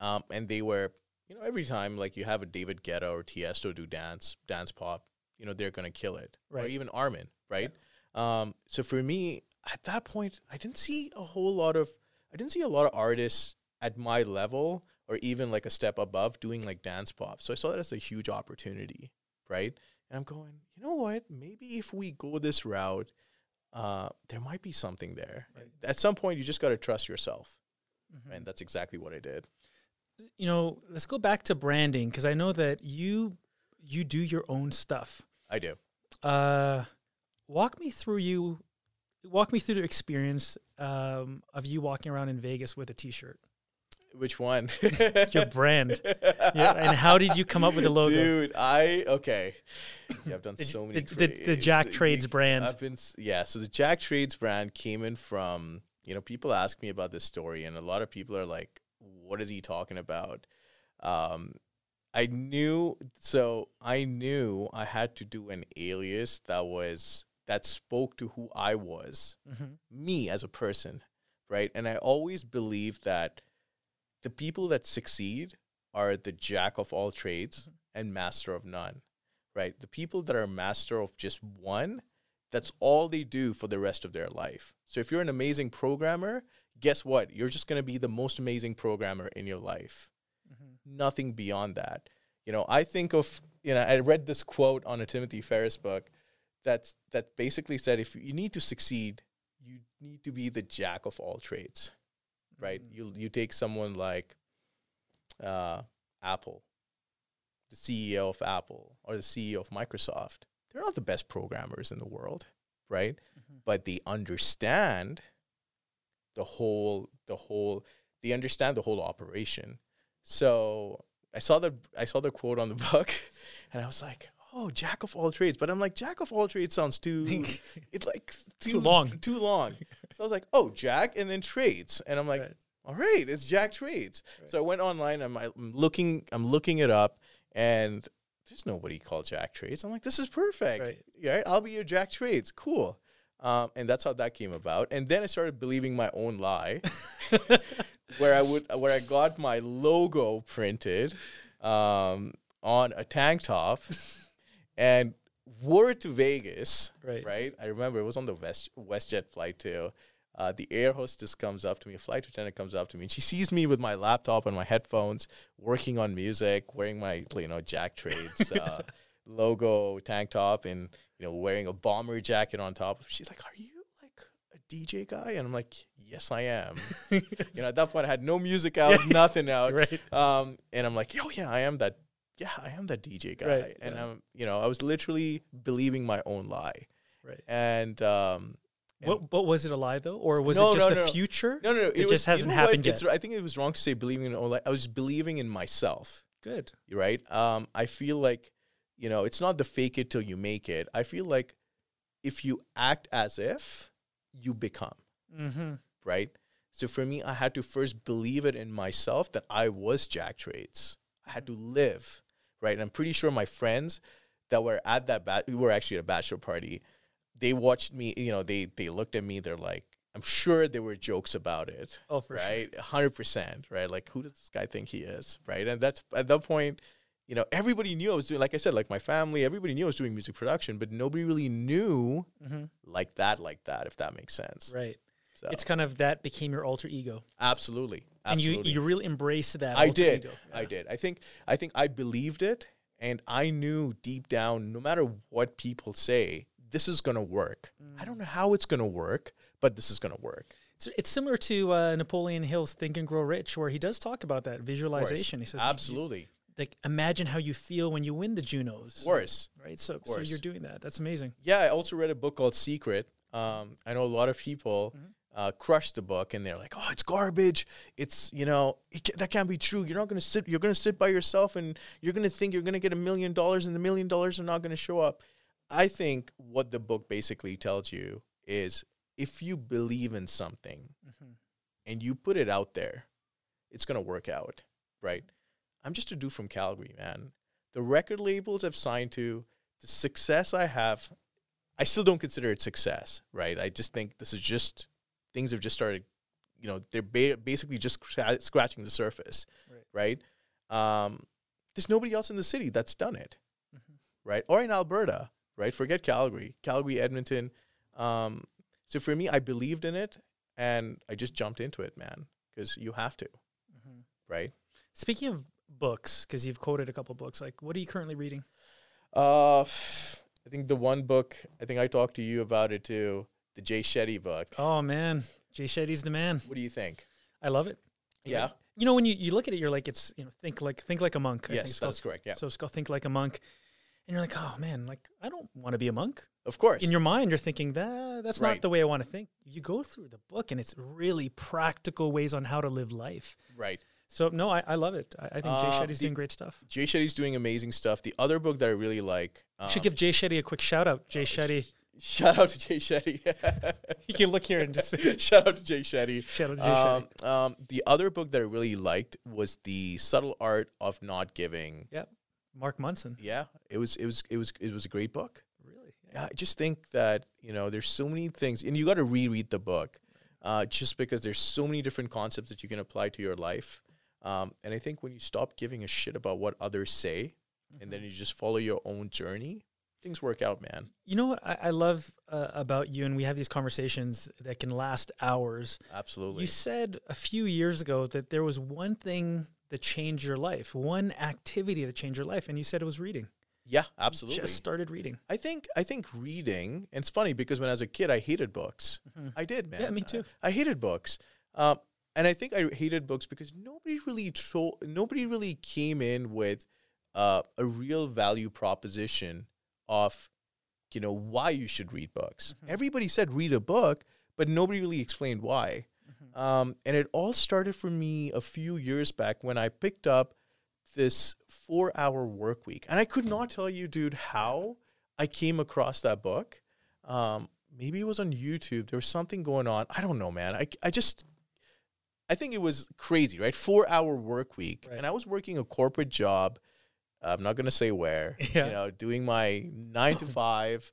Um, and they were, you know, every time like you have a David Guetta or Tiesto do dance, dance pop, you know, they're gonna kill it, Or Right. even Armin, right? Um, so for me, at that point, I didn't see a whole lot of, I didn't see a lot of artists at my level or even like a step above doing like dance pop. So I saw that as a huge opportunity, right? And I'm going, you know what? Maybe if we go this route, uh, there might be something there. Right. At some point, you just got to trust yourself, Mhm. and that's exactly what I did. You know, let's go back to branding because I know that you you do your own stuff. I do. Uh, walk me through you. Walk me through the experience um, of you walking around in Vegas with a T-shirt, Which one? your brand, yeah, and how did you come up with the logo? Dude, I okay. Yeah, I've done The- so many. the- the- the Jack Trades brand. I've been yeah. So the Jack Trades brand came in from you know people ask me about this story, and a lot of people are like, "What is he talking about?" Um, I knew so I knew I had to do an alias that was that spoke to who I was Mhm. me as a person, right? And I always believe that the people that succeed are the jack of all trades and master of none, right? The people that are master of just one, that's all they do for the rest of their life. So if you're an amazing programmer, guess what? You're just going to be the most amazing programmer in your life. Mhm. Nothing beyond that. You know, I think of you know, I read this quote on a Timothy Ferriss book that's that basically said if you need to succeed, you need to be the jack of all trades. Right? Mhm. You you take someone like uh, Apple, the CEO of Apple or the CEO of Microsoft. They're not the best programmers in the world, right? Mhm. But they understand the whole the whole they understand the whole operation. So I saw the I saw the quote on the book and I was like, oh, jack of all trades. But I'm like, jack of all trades sounds too it's like too, Too long. Too long. So I was like, oh, jack and then trades. And I'm like, Right. all right, it's Jack Trades. Right. So I went online. I'm, I'm looking. I'm looking it up, and there's nobody called Jack Trades. I'm like, this is perfect. Right. Yeah, I'll be your Jack Trades. Cool. Um, and that's how that came about. And then I started believing my own lie, where I would, where I got my logo printed um, on a tank top, and wore it to Vegas right. right? I remember it was on the West WestJet flight too. Uh, the air hostess comes up to me, a flight attendant comes up to me, and she sees me with my laptop and my headphones, working on music, wearing my you know Jack Trades uh, logo tank top, and you know wearing a bomber jacket on top. She's like, "Are you like a DJ guy?" And I'm like, "Yes, I am." you know, at that point, I had no music out, nothing out. right. Um, and I'm like, oh yeah, I am that. Yeah, I am that DJ guy. Right, and yeah. I'm, you know, I was literally believing my own lie. Right. And um, What, but was it a lie though, or was No, it just no, the no. future? no, no, no, It was- just hasn't know happened yet. I think it was wrong to say believing in. lie. I was believing in myself. Good. Right. Um, I feel like, you know, it's not the fake it till you make it. I feel like if you act as if, you become. Mm-hmm. right? So for me, I had to first believe it in myself that I was Jack Trades. I had to live, right? And I'm pretty sure my friends that were at that ba- we were actually at a bachelor party. They watched me, you know, they they looked at me. They're like, I'm sure there were jokes about it, Oh, for sure. right? hundred percent, right? Like, who does this guy think he is, right? And that's at that point. You know, everybody knew I was doing, like I said, like my family, everybody knew I was doing music production, but nobody really knew Mm-hmm. like that, like that, if that makes sense. Right. So, It's kind of that became your alter ego, absolutely, and you you really embraced that. I did. Ego. I did. I think I think I believed it and I knew deep down no matter what people say, this is going to work. Mm. I don't know how it's going to work, but this is going to work. So it's similar to uh, Napoleon Hill's Think and Grow Rich, where he does talk about that visualization. He says, Absolutely. like imagine how you feel when you win the Junos. Of course. Right. So so you're doing that. That's amazing. Yeah, I also read a book called Secret. Um, I know a lot of people Mhm. uh, crush the book and they're like, "Oh, it's garbage. It's you know it ca- that can't be true. You're not going to sit. You're going to sit by yourself and you're going to think you're going to get a million dollars and the million dollars are not going to show up." I think what the book basically tells you is if you believe in something Mm-hmm. and you put it out there, it's going to work out, right? I'm just a dude from Calgary, man. The record labels I've signed to, the success I have, I still don't consider it success, right? I just think this is just things have just started, you know, they're ba- basically just scra- scratching the surface, right? Um, there's nobody else in the city that's done it, Mhm. right? Or in Alberta, right? Forget Calgary, Calgary, Edmonton. Um, so for me, I believed in it and I just jumped into it, man, because you have to, Mm-hmm. right? Speaking of books, because you've quoted a couple books, like what are you currently reading? Uh, I think the one book, I think I talked to you about it too, the Jay Shetty book. Oh man, Jay Shetty's the man. What do you think? I love it. Yeah. You know when you, you look at it, you're like it's you know think like think like a monk. I Yes, called. that's correct. Yeah. So it's called think like a monk, and you're like, oh man, like I don't want to be a monk. Of course. In your mind, you're thinking that that's Right. not the way I want to think. You go through the book, and it's really practical ways on how to live life. right. So no, I, I love it. I, I think Jay Uh, Shetty's the- doing great stuff. Jay Shetty's doing amazing stuff. The other book that I really like. Um, Should give Jay Shetty a quick shout out. Jay oh, sh- Shetty, shout out to Jay Shetty. you can look here and just shout out to Jay Shetty. shout out to Jay Shetty. Um, um, the other book that I really liked was the subtle art of not giving. Mark Manson. Yeah, it was it was it was it was a great book. Really? Yeah, I just think that you know there's so many things, and you got to reread the book, uh, just because there's so many different concepts that you can apply to your life. Um, and I think when you stop giving a shit about what others say, and then you just follow your own journey, things work out, man. You know what I, I love uh, about you, and we have these conversations that can last hours. Absolutely. You said a few years ago that there was one thing that changed your life? One activity that changed your life, and you said it was reading. Yeah, You absolutely. just started reading. I think I think reading. And it's funny because when I was a kid, I hated books. I did, man. Yeah, me too. I, I hated books, um, and I think I hated books because nobody really tro- nobody really came in with uh, a real value proposition of you know why you should read books. Everybody said read a book, but nobody really explained why. Um, and it all started for me a few years back when I picked up this four hour work week. And I could not tell you, dude, how I came across that book. Um, maybe it was on YouTube. There was something going on. I don't know, man. I, I just, I think it was crazy, right? Four hour work week. Right. And I was working a corporate job. I'm not going to say where, Yeah. you know, doing my nine to five,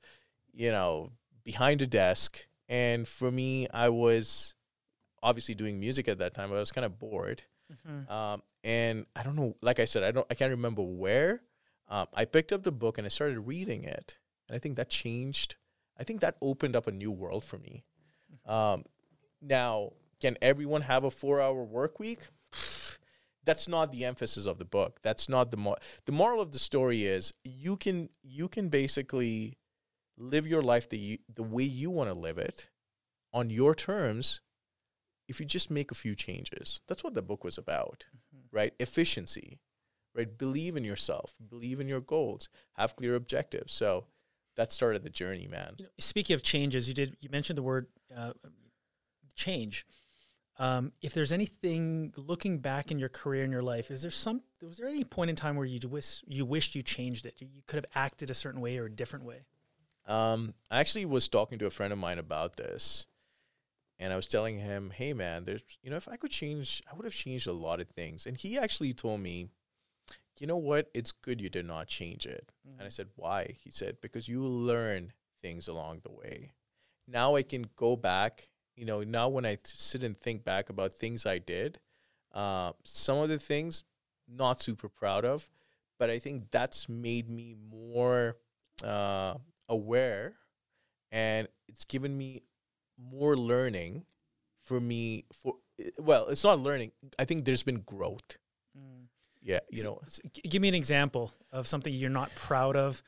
you know, behind a desk. And for me, I was obviously doing music at that time. but I was kind of bored. Um, and I don't know, like I said, I don't, I can't remember where. Um, I picked up the book and I started reading it, and I think that changed. I think that opened up a new world for me. Um, now, can everyone have a four-hour work week? That's not the emphasis of the book. That's not the mo- the moral of the story is you can you can basically live your life the the way you want to live it on your terms if you just make a few changes. That's what the book was about, right? Efficiency, right? Believe in yourself, believe in your goals, have clear objectives. So that started the journey, man. You know, speaking of changes, you did you mentioned the word uh, change. Um, if there's anything looking back in your career in your life, is there some was there any point in time where you wish you wished you changed it? You, you could have acted a certain way or a different way. Um, I actually was talking to a friend of mine about this, and I was telling him, "Hey, man, there's you know, if I could change, I would have changed a lot of things." And he actually told me, "You know what? It's good you did not change it." And I said, "Why?" He said, "Because you learn things along the way. Now I can go back. You know, now when I th- sit and think back about things I did, uh, some of the things not super proud of, but I think that's made me more." Uh, aware and it's given me more learning for me for well it's not learning. I think there's been growth. Mm. Yeah you know. S- g- give me an example of something you're not proud of,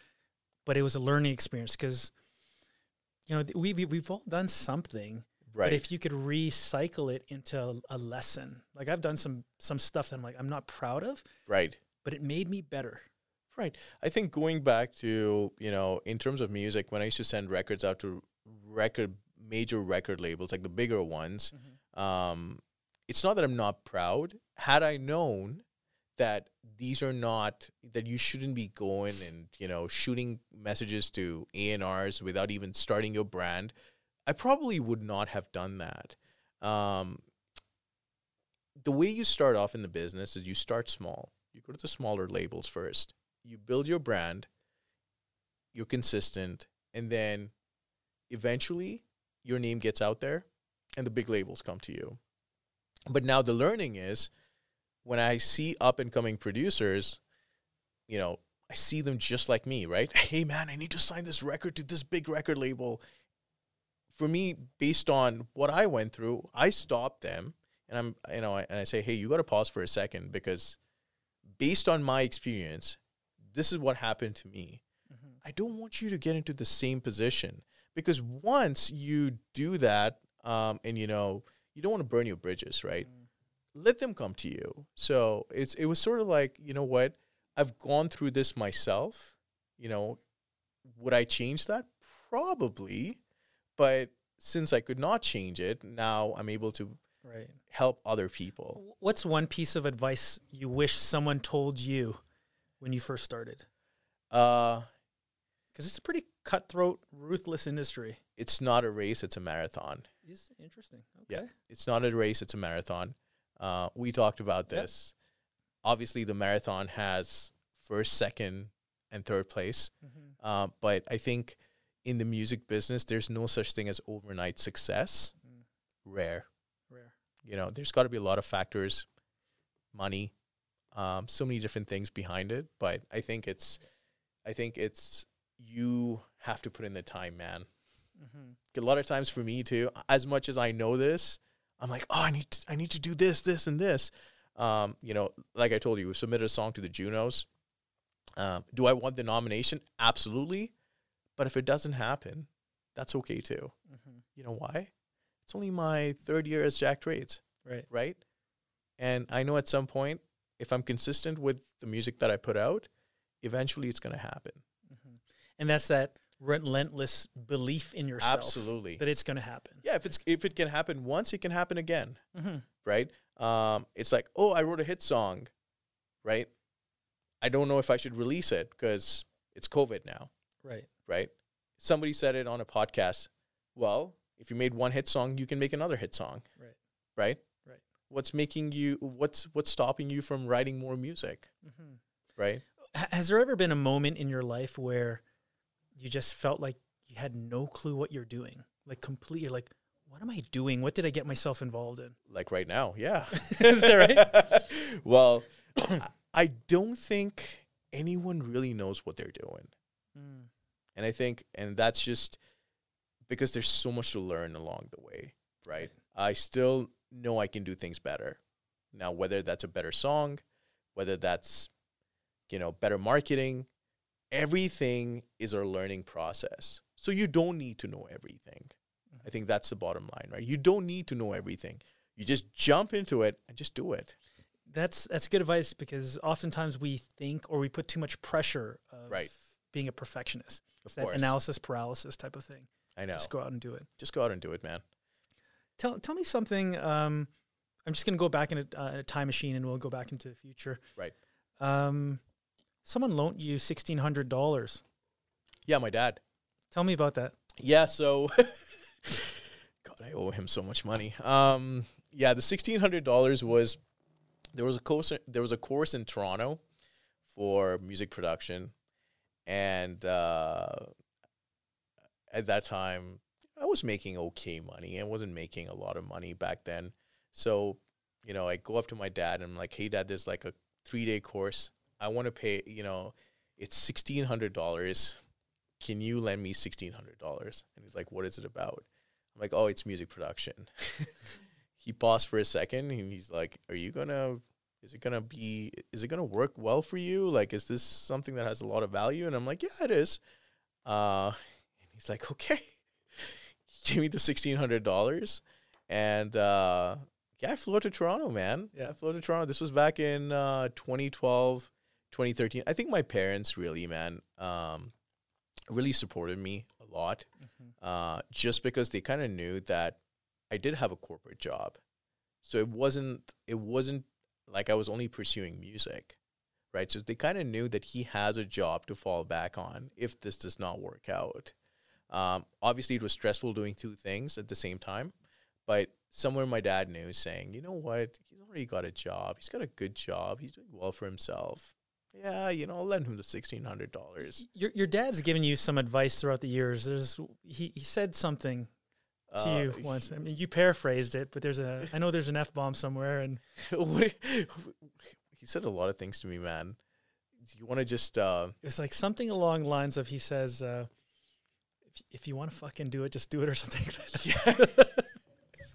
but it was a learning experience because you know we, we we've all done something. right. But if you could recycle it into a, a lesson, like I've done some some stuff that I'm like I'm not proud of, right. but it made me better. right. I think going back to you know in terms of music when i used to send records out to record major record labels like the bigger ones um it's not that i'm not proud. Had i known that these are not that you shouldn't be going and you know shooting messages to A&Rs without even starting your brand I probably would not have done that. Um, the way you start off in the business is you start small. You go to the smaller labels first. You build your brand. You're consistent. And then eventually your name gets out there and the big labels come to you but now the learning is when I see up and coming producers, you know, I see them just like me, right? Hey man, I need to sign this record to this big record label. For me, based on what I went through, I stop them and I'm, you know, and I say, hey, you got to pause for a second because based on my experience, this is what happened to me. Mm-hmm. I don't want you to get into the same position because once you do that, um, and you know, you don't want to burn your bridges, right? let them come to you. So it's it was sort of like, you know what? I've gone through this myself. You know, would I change that? Probably. But since I could not change it, now I'm able to Right. help other people. What's one piece of advice you wish someone told you when you first started? Uh Because it's a pretty cutthroat, ruthless industry. it's not a race, it's a marathon. Is interesting. Okay. Yeah. It's not a race, it's a marathon. Uh, we talked about Yep. this. Obviously, the marathon has first, second, and third place. Mhm. Uh, but I think in the music business, there's no such thing as overnight success. Mm. Rare. Rare. You know, there's got to be a lot of factors, money, um, so many different things behind it. But I think it's, I think it's you have to put in the time, man. Mm-hmm. A lot of times for me too, as much as I know this, I'm like, oh, I need to, I need to do this, this, and this. Um, you know, like I told you, we submitted a song to the Junos. Um, do I want the nomination? Absolutely. But if it doesn't happen, that's okay too. Mhm. You know why? It's only my third year as Jack Trades, Right. right? And I know at some point, if I'm consistent with the music that I put out, eventually it's going to happen. And that's that relentless belief in yourself. Absolutely. That it's going to happen. Yeah, if it's if it can happen once, it can happen again, hmm right? Um, it's like, oh, I wrote a hit song, right? I don't know if I should release it because it's COVID now, Right. right? Somebody said it on a podcast. Well, if you made one hit song, you can make another hit song, Right. right? Right. What's making you? What's what's stopping you from writing more music, hmm right? H- Has there ever been a moment in your life where you just felt like you had no clue what you're doing? Like completely like, what am I doing? What did I get myself involved in? Like right now, yeah. Is that right? well, I- don't think anyone really knows what they're doing. Mm. And I think, and that's just because there's so much to learn along the way, right? I still know I can do things better. Now, whether that's a better song, whether that's, you know, better marketing, everything is a learning process. So you don't need to know everything. I think that's the bottom line, right? You don't need to know everything. You just jump into it and just do it. That's that's good advice because oftentimes we think or we put too much pressure of Right. being a perfectionist. Of that course. analysis paralysis type of thing. I know. Just go out and do it. Just go out and do it, man. Tell tell me something. Um, I'm just going to go back in a, uh, in a time machine and we'll go back into the future. Right. Um, someone loaned you sixteen hundred dollars. Yeah, my dad. Tell me about that. Yeah, so God, I owe him so much money. Um, yeah, the sixteen hundred dollars was there was a course there was a course in Toronto for music production, and uh, at that time I was making okay money. I wasn't making a lot of money back then, so you know I go up to my dad and I'm like, "Hey, dad, there's like a three day course. I want to pay. You know, it's sixteen hundred dollars." can you lend me sixteen hundred dollars? And he's like, what is it about? I'm like, oh, it's music production. he paused for a second and he's like, are you gonna? Is it gonna be? Is it gonna work well for you? Like, is this something that has a lot of value? And I'm like, yeah, it is. Uh, and he's like, okay. Give me the sixteen hundred dollars, and uh, yeah, I flew out to Toronto, man. Yeah. I flew to Toronto. This was back in uh, 2012, 2013. I think my parents really, man, um, really supported me a lot uh, just because they kind of knew that I did have a corporate job. So it wasn't it wasn't like I was only pursuing music, right? So they kind of knew that he has a job to fall back on if this does not work out. Um, obviously, it was stressful doing two things at the same time, but somewhere my dad knew, saying, "You know what? He's already got a job. He's got a good job. He's doing well for himself. Yeah, you know, I'll lend him the sixteen hundred dollars." Your your dad's given you some advice throughout the years. There's he, he said something to Uh, you once. I mean, you paraphrased it, but there's a I know there's an f bomb somewhere, and he said a lot of things to me, man. You want to just uh, it's like something along the lines of he says, uh, if, "If you want to fucking do it, just do it," or something. that.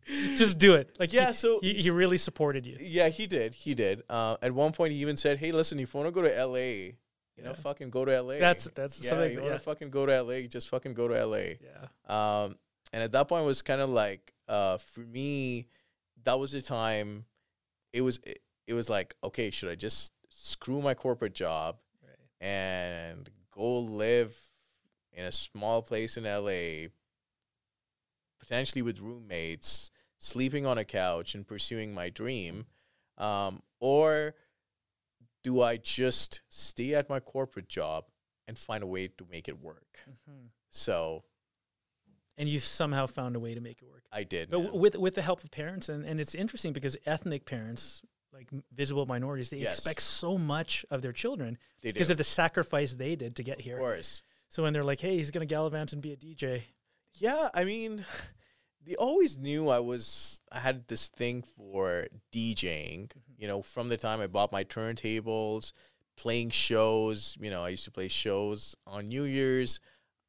just do it. Like yeah. So he, he really supported you. yeah, he did. He did. Uh, at one point, he even said, "Hey, listen, if you want to go to L.A., you know, Yeah. fucking go to L.A." That's that's yeah. something. you want to fucking go to L.A., just fucking go to L.A. yeah. Um, and at that point, it was kind of like, uh, for me, that was the time. It was it, it was like, okay, should I just screw my corporate job Right. and go live in a small place in LA, potentially with roommates, sleeping on a couch and pursuing my dream? Um, or do I just stay at my corporate job and find a way to make it work? Mhm. So And you've somehow found a way to make it work. I did. But w- with with the help of parents, and, and it's interesting because ethnic parents, like visible minorities, they Yes. expect so much of their children because of the sacrifice they did to get here. Of course. So when they're like, "Hey, he's gonna gallivant and be a DJ," Yeah, I mean, always knew I was. I had this thing for DJing. You know, from the time I bought my turntables, playing shows. You know, I used to play shows on New Year's.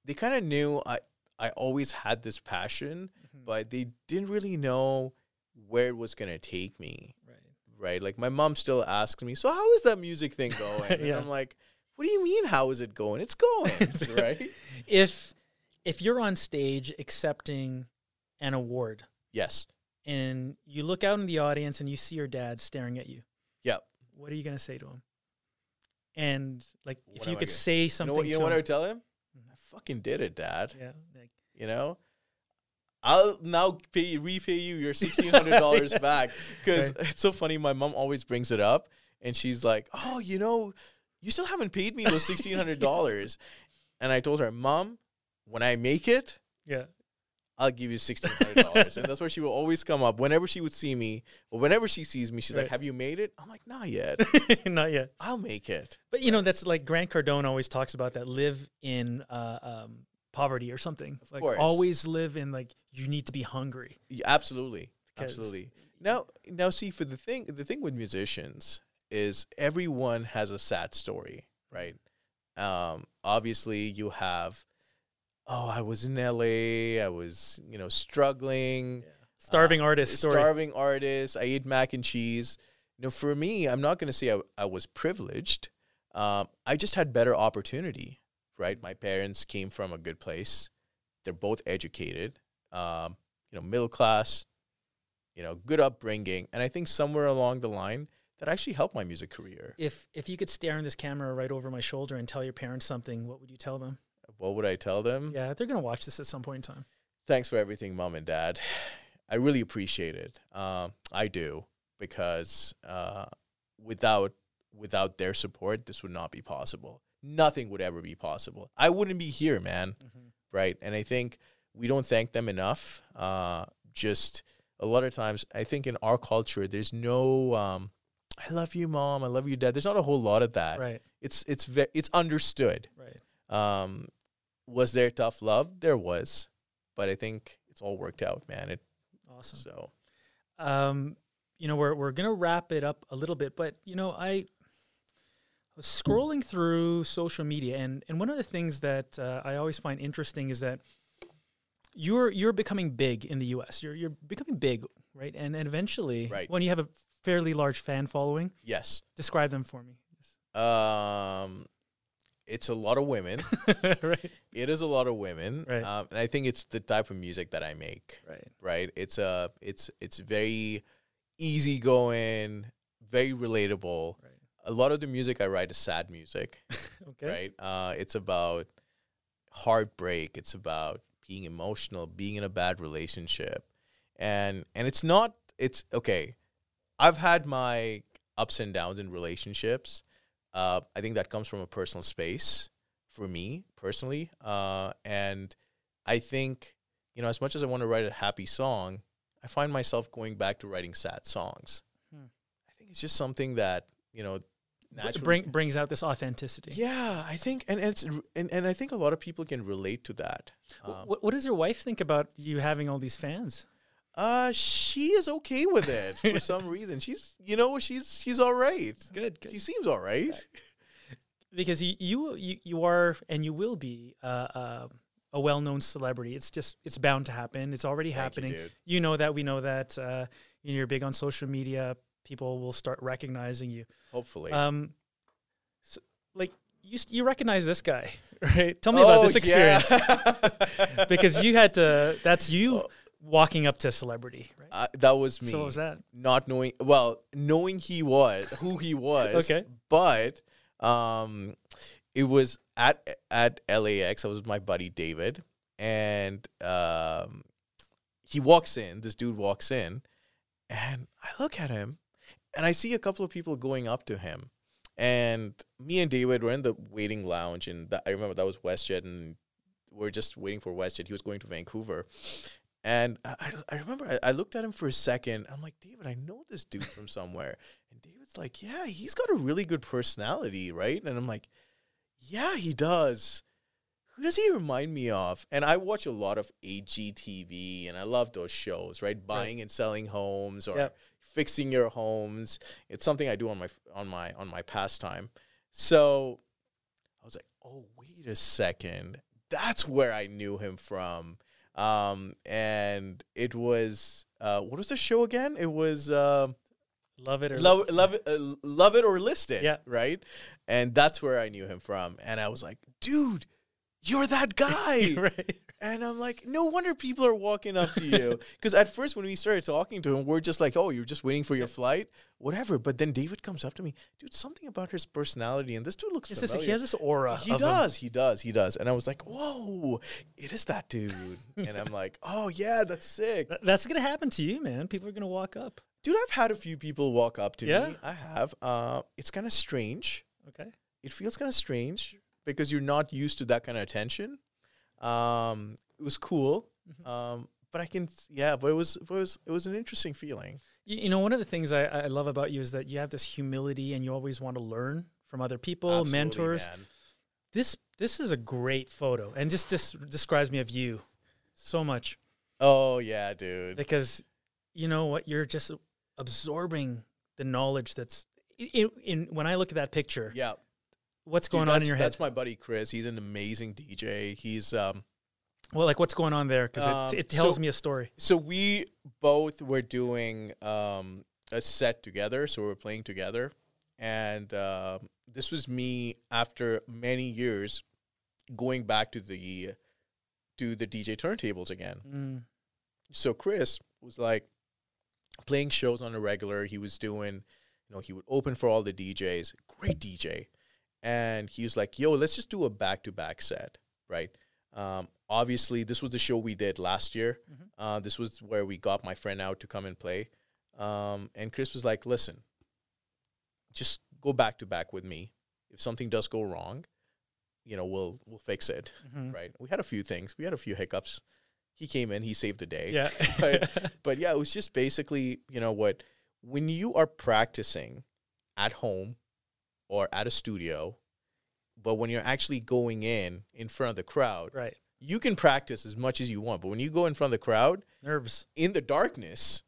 They kind of knew I. I always had this passion, Mhm. but they didn't really know where it was gonna take me. right? right? Like my mom still asks me, "So how is that music thing going?" And Yeah. I'm like, "What do you mean? How is it going? It's going, right?" If if you're on stage accepting an award Yes. and you look out in the audience and you see your dad staring at you, Yep. what are you gonna say to him? And like, if you I could gonna- say You something, know what? You know to what I would tell him? Mm-hmm. I fucking did it, Dad. yeah, like, You know. I'll now pay repay you your sixteen hundred dollars back because Right. it's so funny. My mom always brings it up, and she's like, "Oh, you know, you still haven't paid me those sixteen hundred dollars." and I told her, "Mom, when I make it, yeah, I'll give you sixteen hundred dollars. and that's where she will always come up. Whenever she would see me, or whenever she sees me, she's Right. like, "Have you made it?" I'm like, "Not yet. not yet. I'll make it." But you know, that's like Grant Cardone always talks about that live in uh, um, poverty or something. like course. always live in like you need to be hungry. Yeah, absolutely, absolutely. Now, now, see, for the thing, the thing with musicians is everyone has a sad story, right? Um, obviously, you have, oh, I was in LA, I was, you know, struggling. Starving uh, artist story. Starving artist. I ate mac and cheese. You know, for me, I'm not going to say I, I was privileged. Um, I just had better opportunity, right? My parents came from a good place. They're both educated, um, you know, middle class, you know, good upbringing. And I think somewhere along the line, that actually helped my music career. If if you could stare in this camera right over my shoulder and tell your parents something, what would you tell them? What would I tell them? Yeah, they're gonna watch this at some point in time. thanks for everything, mom and dad. I really appreciate it. Um, I do because uh, without without their support, this would not be possible. Nothing would ever be possible. I wouldn't be here, man. Right? And I think we don't thank them enough. Uh, just a lot of times, I think in our culture, there's no. Um, I love you, mom. I love you, dad. There's not a whole lot of that. Right, It's it's ve- it's understood. right. Um, was there tough love? There was, but I think it's all worked out, man. It Awesome. so um, you know, we're we're gonna wrap it up a little bit, but you know, I was scrolling through social media, and and one of the things that uh, I always find interesting is that you're you're becoming big in the U.S. You're you're becoming big, right? And and eventually, Right. when you have a fairly large fan following, yes. describe them for me. Um, it's a lot of women. right, it is a lot of women, Right. um, and I think it's the type of music that I make. right, Right? It's a it's it's very easygoing, very relatable. right. A lot of the music I write is sad music. Okay, right? Uh, it's about heartbreak. It's about being emotional, being in a bad relationship, and and it's not. It's okay. I've had my ups and downs in relationships. Uh, I think that comes from a personal space for me personally, uh, and I think you know as much as I want to write a happy song, I find myself going back to writing sad songs. Hmm. I think it's just something that you know. Naturally bring, brings out this authenticity. yeah, I think, and and, it's, and and I think a lot of people can relate to that. Um, what, what does your wife think about you having all these fans? Uh, she is okay with it for some reason. She's, you know, she's she's all right. Good, She seems all right. because you you you, you are and you will be uh, uh, a well-known celebrity. It's just it's bound to happen. It's already Thank you, happening. dude. You, know that. We know that. Uh, you know, you're big on social media. People will start recognizing you. Hopefully. Um, s like you you recognize this guy, right? Tell me about this experience yeah. because you had to. That's you Oh. Walking up to celebrity, right? uh, that was me. So what was that? Not knowing, well, knowing he was who he was. Okay. But um, it was at at LAX. I was with my buddy David, and um, he walks in. This dude walks in, and I look at him, and I see a couple of people going up to him, and me and David were in the waiting lounge, and that, I remember that was WestJet, and we're just waiting for WestJet. He was going to Vancouver. And I, I, remember I, I looked at him for a second. I'm like, David, I know this dude from somewhere. And David's like, yeah, he's got a really good personality, right? And I'm like, yeah, he does. Who does he remind me of? And I watch a lot of HGTV and I love those shows, right? Buying and selling homes or Yep. fixing your homes. It's something I do on my on my on my pastime. So I was like, oh, wait a second. That's where I knew him from. Um, and it was uh, what was the show again? It was um, Love it or love love it, uh, love it or list it. Yeah. right. And that's where I knew him from, and I was like, dude, you're that guy. right. And I'm like, no wonder people are walking up to you. Because at first, when we started talking to him, we're just like, oh, you're just waiting for your flight, whatever. But then David comes up to me, dude, something about his personality, and this dude looks just, familiar. he has this aura. He of him. does, he does, he does. And I was like, whoa, it is that dude. and I'm like, oh, yeah, that's sick. That's gonna happen to you, man. People are gonna walk up. Dude, I've had a few people walk up to Yeah? me. I have. Uh, it's kind of strange. Okay. It feels kind of strange because you're not used to that kind of attention. Um, it was cool. Mhm. Um, but I can, yeah, but it was, it was, it was an interesting feeling. You, you know, one of the things I, I love about you is that you have this humility and you always want to learn from other people, Absolutely, mentors. man. This this is a great photo and just dis- describes me of you so much Oh yeah, dude. because you know what you're just absorbing the knowledge that's in, in when I look at that picture. Yeah. What's Dude, going on in your head? That's my buddy Chris. He's an amazing DJ. He's um Well, like what's going on there? Because Um, it, it tells so- me a story. so we both were doing um a set together, so we were playing together. And um this was me after many years going back to the to the DJ turntables again. Mm, so Chris was like playing shows on a regular. He was doing, you know, he would open for all the DJs. Great DJ, and he was like, "Yo, let's just do a back to back set, right?" Um, obviously, this was the show we did last year. Mhm. Uh, this was where we got my friend out to come and play. Um, and Chris was like, "Listen, just go back to back with me. If something does go wrong, you know, we'll we'll fix it." mhm. Right? We had a few things. We had a few hiccups. He came in. He saved the day Yeah. but, but yeah, it was just basically, you know what, when you are practicing at home or at a studio, but when you're actually going in in front of the crowd, right. you can practice as much as you want. But when you go in front of the crowd Nerves. in the darkness,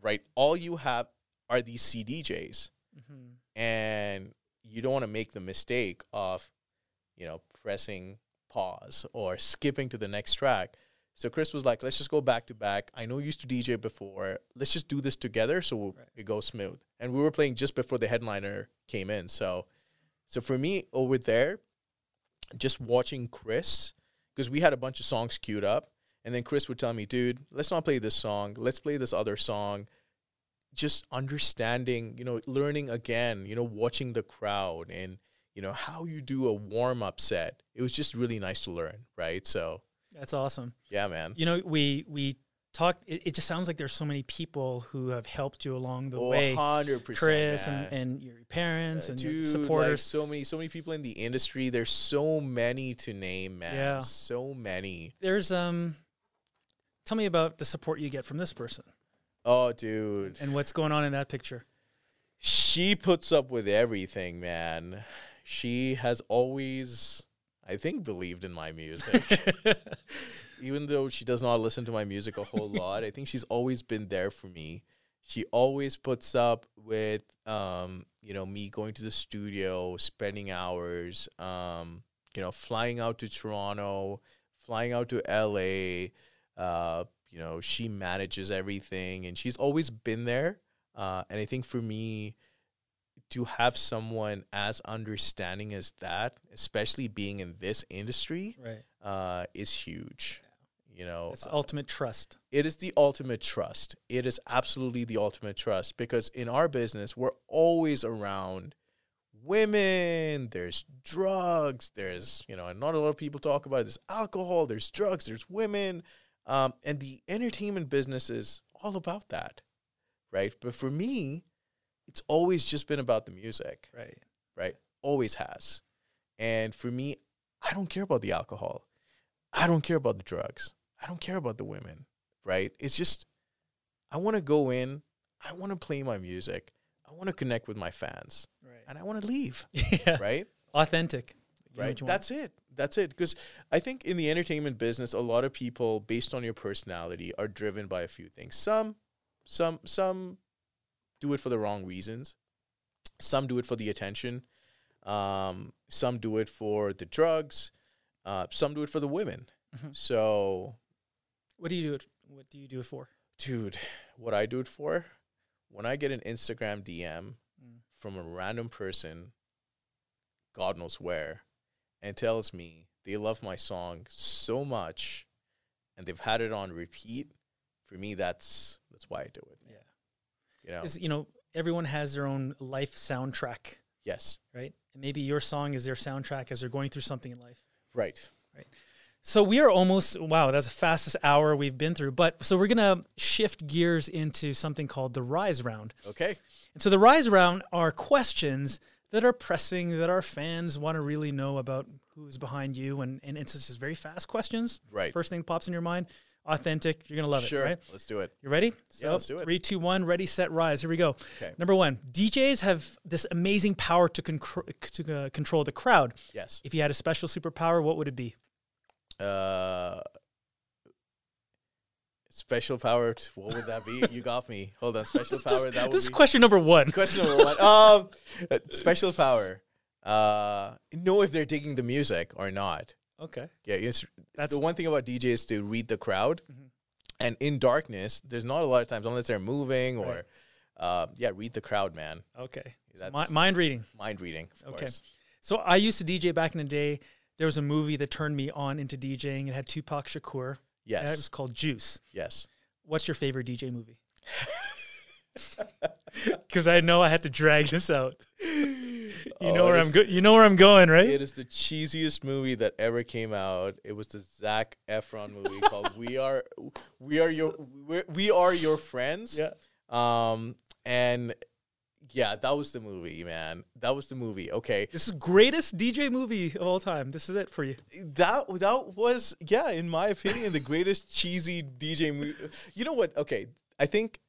right, all you have are these CDJs, hmm and you don't want to make the mistake of, you know, pressing pause or skipping to the next track. So Chris was like, let's just go back to back. I know you used to DJ before. Let's just do this together so Right. it goes smooth. And we were playing just before the headliner came in. So so for me over there, just watching Chris, because we had a bunch of songs queued up, and then Chris would tell me, dude, let's not play this song. Let's play this other song. Just understanding, you know, learning again, you know, watching the crowd and, you know, how you do a warm up set. It was just really nice to learn, right? So, That's awesome. yeah, man. You know, we we talked. It, it just sounds like there's so many people who have helped you along the Oh, way. 100%. Chris and, and your parents Uh, and your supporters. Like so many, so many people in the industry. There's so many to name, man. Yeah. So many. there's um. Tell me about the support you get from this person Oh, dude. and what's going on in that picture. She puts up with everything, man. She has always, I think, believed in my music. Even though she does not listen to my music a whole lot, I think she's always been there for me. She always puts up with, um, you know, me going to the studio, spending hours, um, you know, flying out to Toronto, flying out to LA. Uh, you know, she manages everything, and she's always been there. Uh, and I think for me, to have someone as understanding as that, especially being in this industry, right. uh, is huge. You know, It's uh, ultimate trust. it is the ultimate trust. It is absolutely the ultimate trust because in our business, we're always around women, there's drugs, there's, you know, and not a lot of people talk about it. There's alcohol, there's drugs, there's women. Um, and the entertainment business is all about that, right? But for me, it's always just been about the music Right. right? Always has. And for me, I don't care about the alcohol. I don't care about the drugs. I don't care about the women, right? It's just, I want to go in, I want to play my music, I want to connect with my fans, Right. and I want to leave, yeah. right? Authentic. You right? what you want. That's it. That's it. Because I think in the entertainment business, a lot of people, based on your personality, are driven by a few things. Some, some, some do it for the wrong reasons. Some do it for the attention. Um, some do it for the drugs. Uh, some do it for the women. Mhm. So, What do you do it? What do you do it for? dude, what I do it for, when I get an Instagram DM Mm. from a random person, God knows where, and tells me they love my song so much and they've had it on repeat, for me that's that's why I do it. Yeah. You know. you know, everyone has their own life soundtrack, Yes. right? And maybe your song is their soundtrack as they're going through something in life. Right. So we are almost wow, that's the fastest hour we've been through. But so we're gonna shift gears into something called the rise round. Okay. And so the rise round are questions that are pressing that our fans want to really know about who's behind you and, and it's just very fast questions. Right. First thing that pops in your mind, authentic, you're gonna love sure. it, right? Let's do it. You ready? Yeah, let's do it. Three, two, one, ready, set, rise. Here we go. Okay. Number one, DJs have this amazing power to, concro- to uh, control the crowd. Yes. If you had a special superpower, what would it be? Uh special power what would that be? you got me. Hold on. Special power that would this is be question number one. question number one. Um special power. Uh know if they're digging the music or not. Okay. Yeah, it's, That's the one thing about DJ is to read the crowd. Mhm. And in darkness, there's not a lot of times unless they're moving or Right. uh yeah, read the crowd, man. okay. So That's- mi- mind reading. Mind reading, of Okay. course. So I used to DJ back in the day. There was a movie that turned me on into DJing. It had Tupac Shakur. Yes. It was called Juice. yes. What's your favorite DJ movie? Because I know I had to drag this out. You Oh, know where is- I'm go- You know where I'm going, right? It is the cheesiest movie that ever came out. It was the Zac Efron movie called "We Are We Are Your We Are Your Friends." yeah. Um, and yeah, that was the movie, man. That was the movie. Okay, This is greatest DJ movie of all time. This is it for you. that that was yeah, in my opinion, the greatest cheesy DJ movie. You know what? Okay, I think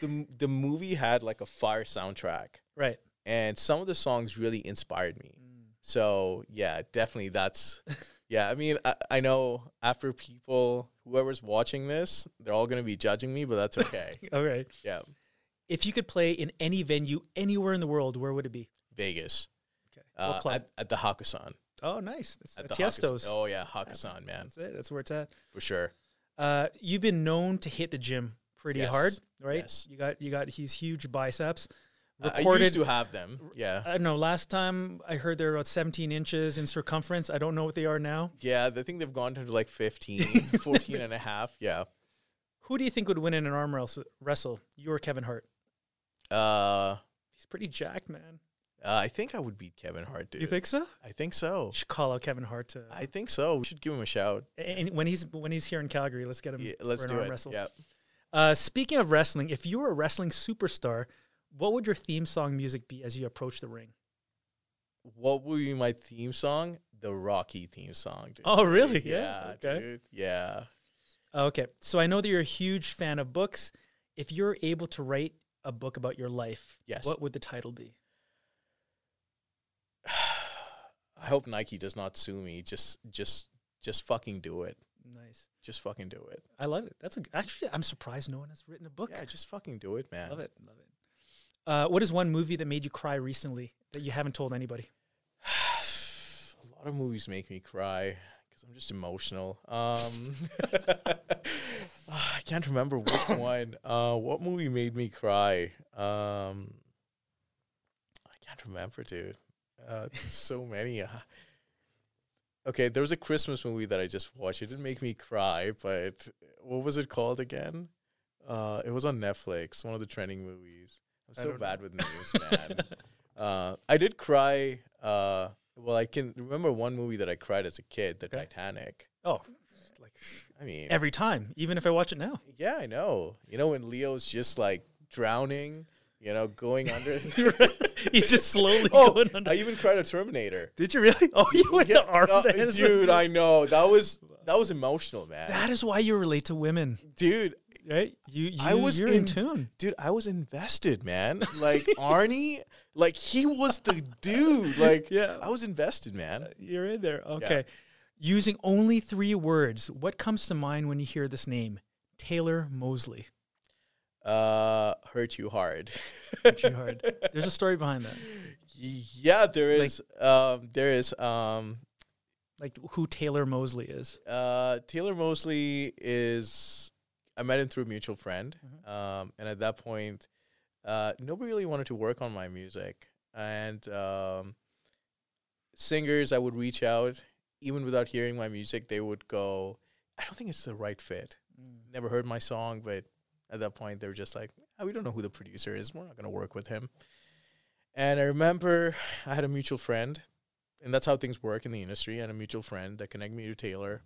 the the movie had like a fire soundtrack, Right. And some of the songs really inspired me. So yeah, definitely that's yeah. I mean, I, I know after people, whoever's watching this, they're all gonna be judging me, but that's okay. All right. yeah, If you could play in any venue anywhere in the world, where would it be? Vegas Okay. uh, at, at the Hakkasan. oh, nice. That's At at the Tiesto's. Oh yeah, Hakkasan, man, That's it. That's where it's at. for sure. Uh, you've been known to hit the gym pretty Yes. hard, right? Yes. You got you got these huge biceps. I- I Recorded. used to have them. Yeah, I don't know. Last time I heard they're about 17 inches in circumference. I don't know what they are now. yeah. I think they've gone to like 15, 14 and a half. Yeah. Who do you think would win in an arm wrestle? You or Kevin Hart? Uh, He's pretty jacked, man. uh, I think I would beat Kevin Hart, dude. You think so? I think so. You should call out Kevin Hart to. I think so. We should give him a shout. and when he's when he's here in Calgary, let's get him. Yeah, let's for an do arm it. wrestle. Yeah. Uh, speaking of wrestling, if you were a wrestling superstar, what would your theme song music be as you approach the ring? What would be my theme song? The Rocky theme song. Dude. Oh, really? Yeah. Yeah, okay. Dude. Yeah. Okay, so I know that you're a huge fan of books. If you're able to write a book about your life, Yes. what would the title be? I hope Nike does not sue me. Just, just, just fucking do it. Nice. Just fucking do it. I love it. That's a, actually I'm surprised no one has written a book. Yeah, just fucking do it, man. Love it. Love it. Uh, what is one movie that made you cry recently that you haven't told anybody? a lot of movies make me cry because I'm just emotional. Um, I can't remember which one. Uh, what movie made me cry? Um, I can't remember, dude. Uh, so many. Uh, okay, there was a Christmas movie that I just watched. It didn't make me cry, but what was it called again? Uh, it was on Netflix. One of the trending movies. I'm so bad with names, man. Uh, I did cry. Uh, well, I can remember one movie that I cried as a kid, The Okay. Titanic. Oh, like I mean, every time, even if I watch it now. yeah, I know. You know when Leo's just like drowning, you know, going under. He's just slowly oh, going under. I even cried a Terminator. Did you really? Oh, you went Yeah, to arm uh, dude, I know that was that was emotional, man. That is why you relate to women, dude, right? You, you I was you're in, in- tune. dude, I was invested, man. Like Arnie, like he was the dude. Like Yeah. I was invested, man. You're in there. Okay. Using only three words, what comes to mind when you hear this name? Taylor Mosley. Uh, hurt you hard. hurt you hard. There's a story behind that. Yeah, there is. Like- um, there is. Um, Like who Taylor Mosley is. uh, Taylor Mosley is. I met him through a mutual friend, Mhm. um, and at that point, uh, nobody really wanted to work on my music, and um, singers I would reach out even without hearing my music, they would go, "I don't think it's the right fit." Mm. Never heard my song, but at that point they were just like, "Ah, "We don't know who the producer is. We're not going to work with him." And I remember I had a mutual friend, and that's how things work in the industry. I had a mutual friend that connected me to Taylor,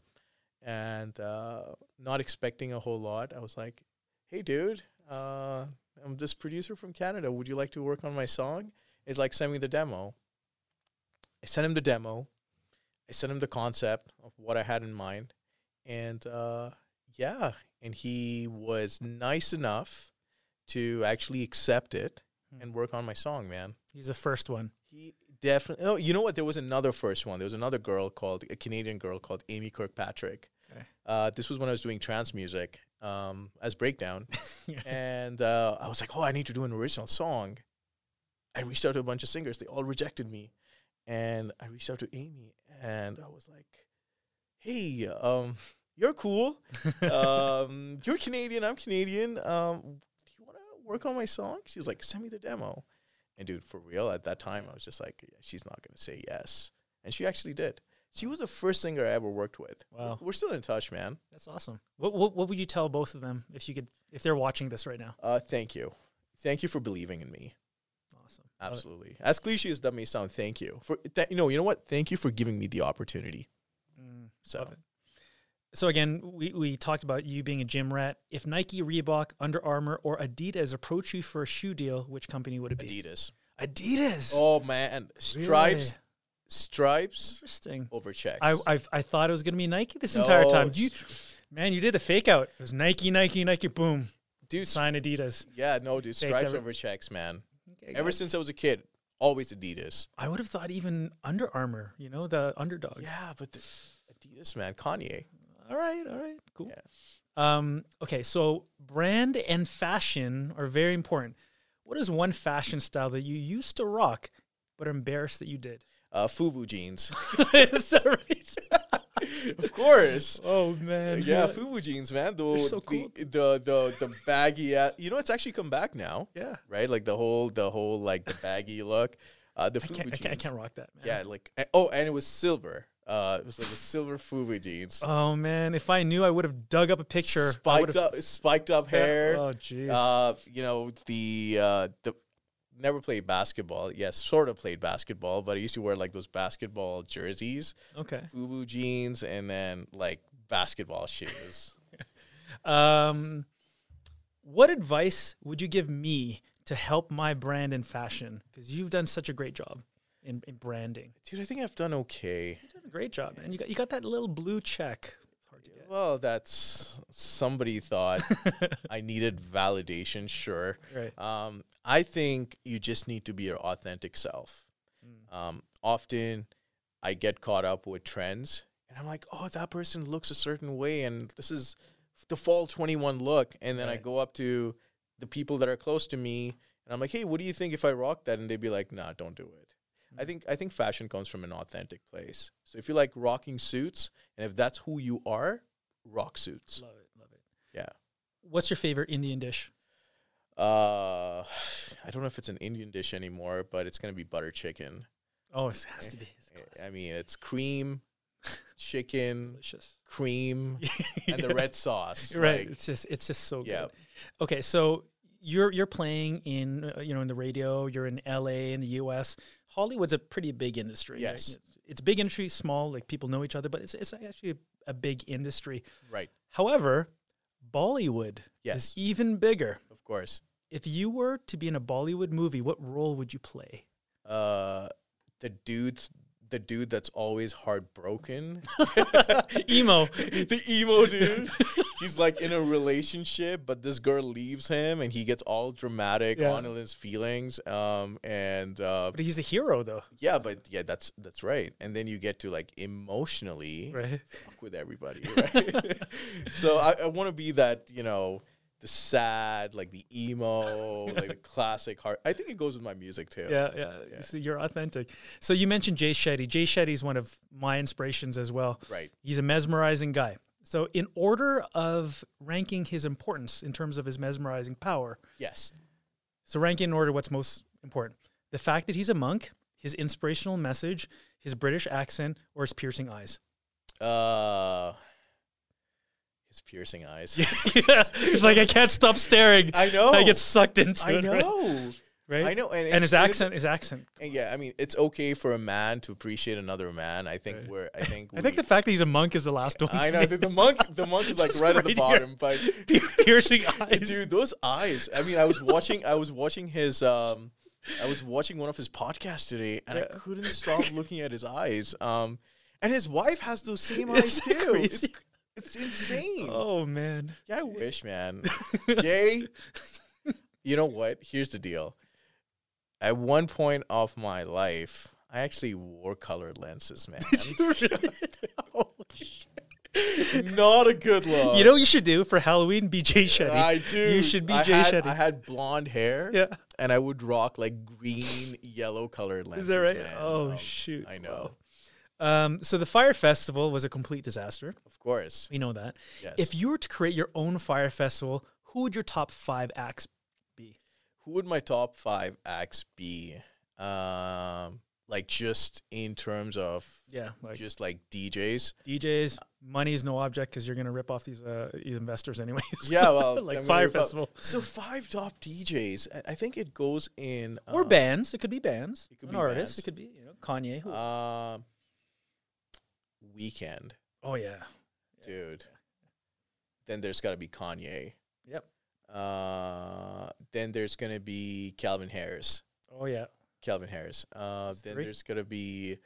and uh, not expecting a whole lot, I was like, "Hey, dude, uh, I'm this producer from Canada. Would you like to work on my song?" It's like send me the demo. I sent him the demo. I sent him the concept of what I had in mind, and uh, yeah, and he was nice enough to actually accept it Hmm. and work on my song, man. He's the first one. He definitely. Oh, you know what? There was another first one. There was another girl called a Canadian girl called Amy Kirkpatrick. Okay. Uh, this was when I was doing trance music um, as breakdown, and uh, I was like, "Oh, I need to do an original song." I reached out to a bunch of singers. They all rejected me, and I reached out to Amy, and I was like, "Hey, um, you're cool. um, you're Canadian. I'm Canadian. Um, do you want to work on my song?" She was like, "Send me the demo." And dude, for real, at that time, I was just like, yeah, "She's not gonna say yes," and she actually did. She was the first singer I ever worked with. Wow. We're still in touch, man. That's awesome. What, what what would you tell both of them if you could if they're watching this right now? Uh, thank you, thank you for believing in me. Awesome. Absolutely. As cliche as that may sound, thank you for that. You know, you know what? Thank you for giving me the opportunity. Mm, So love it. So again, we, we talked about you being a gym rat. If Nike, Reebok, Under Armour, or Adidas approach you for a shoe deal, which company would it be? Adidas. Adidas. Oh man, stripes, Really? stripes Interesting. over checks. I, I I thought it was gonna be Nike this entire time. You man, you did the fake out. It was Nike, Nike, Nike. Boom. dude. Sign Adidas. Yeah, no, dude. Stripes over checks, man. Okay, Ever since I was a kid, always Adidas. I would have thought even Under Armour. You know the underdog. Yeah, but the, Adidas, man. Kanye. All right. All right. Cool. Yeah. Um, okay, so brand and fashion are very important. What is one fashion style that you used to rock but are embarrassed that you did? Uh, Fubu jeans. is that right? of course. oh man. Yeah, Fubu jeans, man. The, They're so the, cool. the the the baggy. Uh, you know, it's actually come back now, Yeah. right? Like the whole the whole like the baggy look. Uh, the I Fubu can't, I jeans. can't, I can't rock that, man. Yeah, like oh, and it was silver. Uh, it was like a silver Fubu jeans. Oh man, if I knew, I would have dug up a picture. Spiked up, spiked up hair. Oh jeez. Uh, you know the uh the never played basketball. Yes, sort of played basketball, but I used to wear like those basketball jerseys, okay. Fubu jeans, and then like basketball shoes. Um, what advice would you give me to help my brand in fashion? Because you've done such a great job in, in branding. Dude, I think I've done okay. You've done a great job, man. You got you got that little blue check. It's hard to get. Well, that's somebody thought I needed validation. Sure. Right. Um, I think you just need to be your authentic self. Mm. Um, often I get caught up with trends and I'm like, oh, that person looks a certain way and this is the fall 21 look. And then I go up to the people that are close to me and I'm like, hey, what do you think if I rock that? And they'd be like, nah, don't do it. I think I think fashion comes from an authentic place. So if you like rocking suits and if that's who you are, rock suits. Love it. Love it. Yeah. What's your favorite Indian dish? Uh, I don't know if it's an Indian dish anymore, but it's gonna be butter chicken. Oh, it has to be. I- mean, it's cream, chicken, delicious. cream, and the red sauce. Right. Like, it's just it's just so yeah. good. Okay, so you're you're playing in uh, you know in the radio. You're in L.A. in the U.S. Hollywood's a pretty big industry. right? Yes. it's big industry, small. Like people know each other, but it's it's actually a, a big industry. right. However, Bollywood Yes. is even bigger. Of course. If you were to be in a Bollywood movie, what role would you play? Uh, the dude's the dude that's always heartbroken. Emo. the emo dude. He's like in a relationship, but this girl leaves him, and he gets all dramatic Yeah. on his feelings. Um, and uh, But he's the hero, though, yeah, but yeah, that's that's right. And then you get to like emotionally right? fuck with everybody, right? so I, I want to be that, you know, the sad, like the emo, like the classic heart. I think it goes with my music too. Yeah, yeah. Yeah. So you're authentic. So you mentioned Jay Shetty. Jay Shetty is one of my inspirations as well. Right. He's a mesmerizing guy. So, in order of ranking his importance in terms of his mesmerizing power, Yes. So ranking in order what's most important: the fact that he's a monk, his inspirational message, his British accent, or his piercing eyes. Uh, his piercing eyes. yeah, it's like I can't stop staring. I know. I get sucked into I it. right? know. Right? I know. And, And his accent, his accent. And yeah, I mean, it's okay for a man to appreciate another man. I think Right. we're. I think. I think the fact that he's a monk is the last one. I know the, the monk. The monk is like Just right at the bottom, but piercing eyes. dude, those eyes. I mean, I was watching. I was watching his. Um, I was watching one of his podcasts today, and I couldn't stop looking at his eyes. Um, and his wife has those same eyes too. Crazy? it's insane. Oh man. Yeah, I wish, man. Jay, you know what? Here's the deal. At one point of my life, I actually wore colored lenses, man. Did you really? Not a good look. You know what you should do for Halloween? Be Jay Shetty. I do. You should be I Jay had, Shetty. I had blonde hair, yeah. and I would rock like green, yellow colored lenses. Is that right? man. Oh Um, shoot. I know. Wow. Um, so the Fyre festival was a complete disaster. Of course. We know that. Yes. If you were to create your own Fyre festival, who would your top five acts be? Who would my top five acts be? Um, like just in terms of Yeah, like just like DJs. DJs. Money is no object because you're gonna rip off these uh, these investors anyways. Yeah, well, like I'm Fyre rip up- festival So five top DJs. I- think it goes in or um, bands. It could be bands. it could be artist. bands. It could be you know Kanye. Who? Um, Weeknd, oh yeah. dude. Then there's got to be Kanye. Yep. Uh, then there's gonna be Calvin Harris. Oh yeah. Calvin Harris. Uh, then three. there's gonna be,